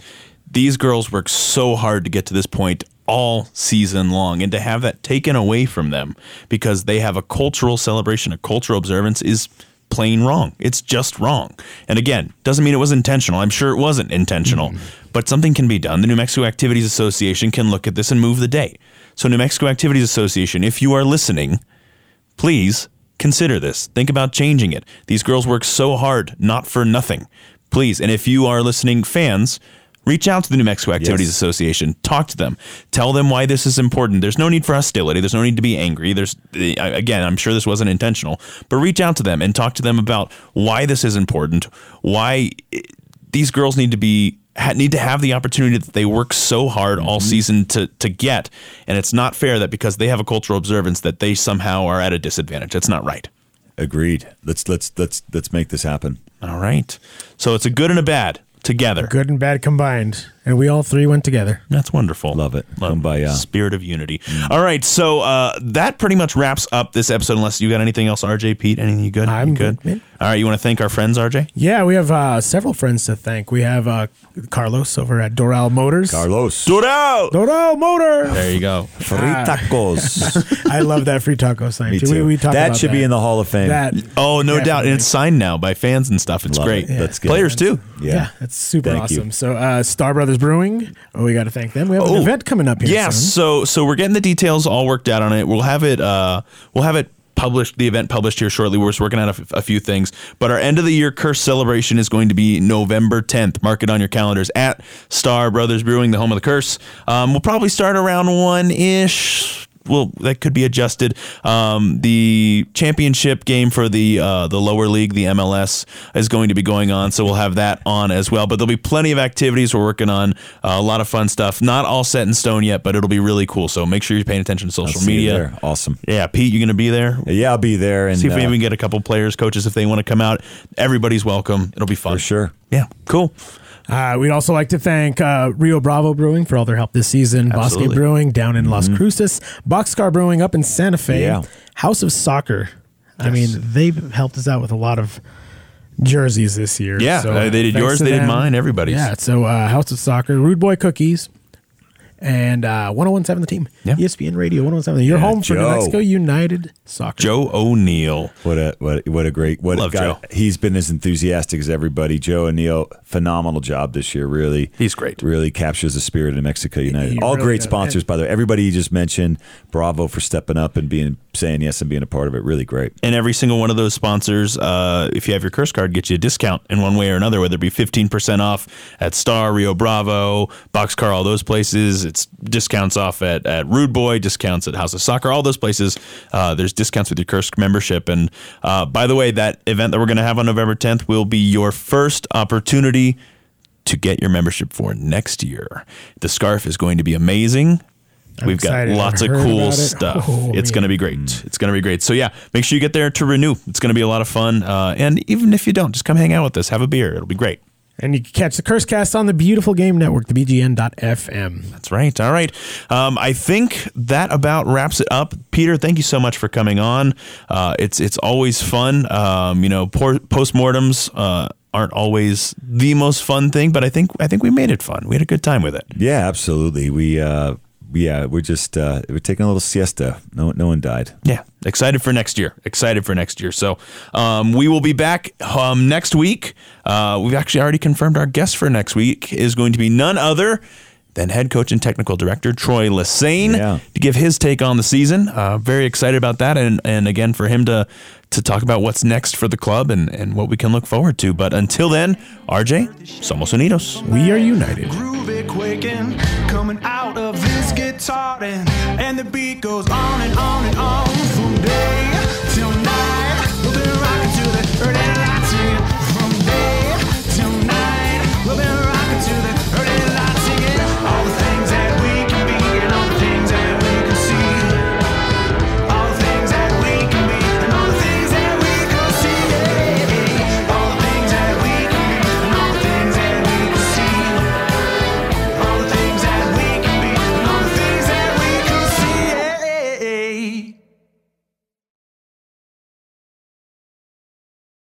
these girls work so hard to get to this point all season long, and to have that taken away from them because they have a cultural celebration, a cultural observance is plain wrong. It's just wrong. And again, doesn't mean it was intentional. I'm sure it wasn't intentional, mm-hmm. but something can be done. The New Mexico Activities Association can look at this and move the date. So, New Mexico Activities Association, if you are listening, please consider this. Think about changing it. These girls work so hard, not for nothing. Please. And if you are listening fans, reach out to the New Mexico Activities Yes. Association. Talk to them. Tell them why this is important. There's no need for hostility. There's no need to be angry. There's again, I'm sure this wasn't intentional, but reach out to them and talk to them about why this is important. Why these girls need to be need to have the opportunity that they work so hard all mm-hmm. season to to get, and it's not fair that because they have a cultural observance that they somehow are at a disadvantage. That's not right. Agreed. Let's let's let's let's make this happen. All right. So it's a good and a bad together. Good and bad combined, and we all three went together. That's wonderful. Love it. Kumbaya. Spirit of unity. All right. So uh, that pretty much wraps up this episode. Unless you got anything else, RJ, Pete, anything you good? I'm You good, man. All right. You want to thank our friends, RJ? Yeah, we have uh, several friends to thank. We have uh, Carlos over at Doral Motors. Carlos. Doral. Doral Motor. There you go. (laughs) Free tacos. (laughs) I love that free taco sign. Me too. too. We, we talk that about should be in the Hall of Fame. That Oh, no doubt. And it's signed now by fans and stuff. It's Love great. it. That's good. Players too. Yeah, Yeah. that's super Thank you. awesome. So, uh, Starr Brothers Brewing. Oh, we got to thank them. We have an Oh, event coming up here. Yeah, soon. so so we're getting the details all worked out on it. We'll have it uh we'll have it published the event published here shortly. We're just working on a, f- a few things, but our end of the year curse celebration is going to be November 10th. Mark it on your calendars at Starr Brothers Brewing, the home of the curse. Um, we'll probably start around one ish. Well, that could be adjusted. Um, the championship game for the uh, the lower league, the MLS, is going to be going on, so we'll have that on as well. But there'll be plenty of activities we're working on, uh, a lot of fun stuff. Not all set in stone yet, but it'll be really cool. So make sure you're paying attention to social media. there. Awesome. Yeah, Pete, you going to be there? Yeah, I'll be there. And See if we uh, even get a couple players, coaches, if they want to come out. Everybody's welcome. It'll be fun. for sure. Yeah, cool. Uh, we'd also like to thank uh, Rio Bravo Brewing for all their help this season. Absolutely. Bosque Brewing down in Las Cruces. Boxcar Brewing up in Santa Fe. Yeah. House of Soccer. I mean, they've helped us out with a lot of jerseys this year. Yeah, uh, they did yours, they did mine, everybody's. Yeah, so uh, House of Soccer, Rude Boy Cookies, and uh, 1017 The Team. Yeah. ESPN Radio 1017. You're Yeah, home for New Mexico United Soccer. Joe O'Neill. What a what what a great what Love a guy. Joe. He's been as enthusiastic as everybody. Joe O'Neill, phenomenal job this year. Really, He's great. Really captures the spirit of Mexico United. He All really great does. sponsors, by the way. Everybody you just mentioned, bravo for stepping up and being saying yes and being a part of it. Really great. And every single one of those sponsors, uh, if you have your curse card, gets you a discount in one way or another, whether it be 15% off at Starr, Rio Bravo, Boxcar, all those places. It's discounts off at, at Rude Boy, discounts at House of Soccer, all those places. Uh, there's discounts with your Curse membership. And uh, by the way, that event that we're going to have on November 10th will be your first opportunity to get your membership for next year. The scarf is going to be amazing. I'm We've got lots I've of cool it. stuff. Oh, it's going to be great. It's going to be great. So yeah, make sure you get there to renew. It's going to be a lot of fun. Uh, and even if you don't, just come hang out with us. Have a beer. It'll be great. And you can catch the Curse Cast on the beautiful game network, the BGN.FM. That's right. All right. Um, I think that about wraps it up. Peter, thank you so much for coming on. Uh, it's it's always fun. Um, you know, por- postmortems uh, aren't always the most fun thing, but I think I think we made it fun. We had a good time with it. Yeah, absolutely. We uh yeah, we're just uh we're taking a little siesta. No no one died. Yeah, excited for next year. Excited for next year. So um, we will be back um, next week. Uh, we've actually already confirmed our guest for next week is going to be none other than head coach and technical director Troy Lesesne Yeah. to give his take on the season. Uh, very excited about that, and and again for him to to talk about what's next for the club and and what we can look forward to. But until then, RJ, somos unidos. We are united. groovy quaking coming out of this guitar and, and the beat goes on and on and on from day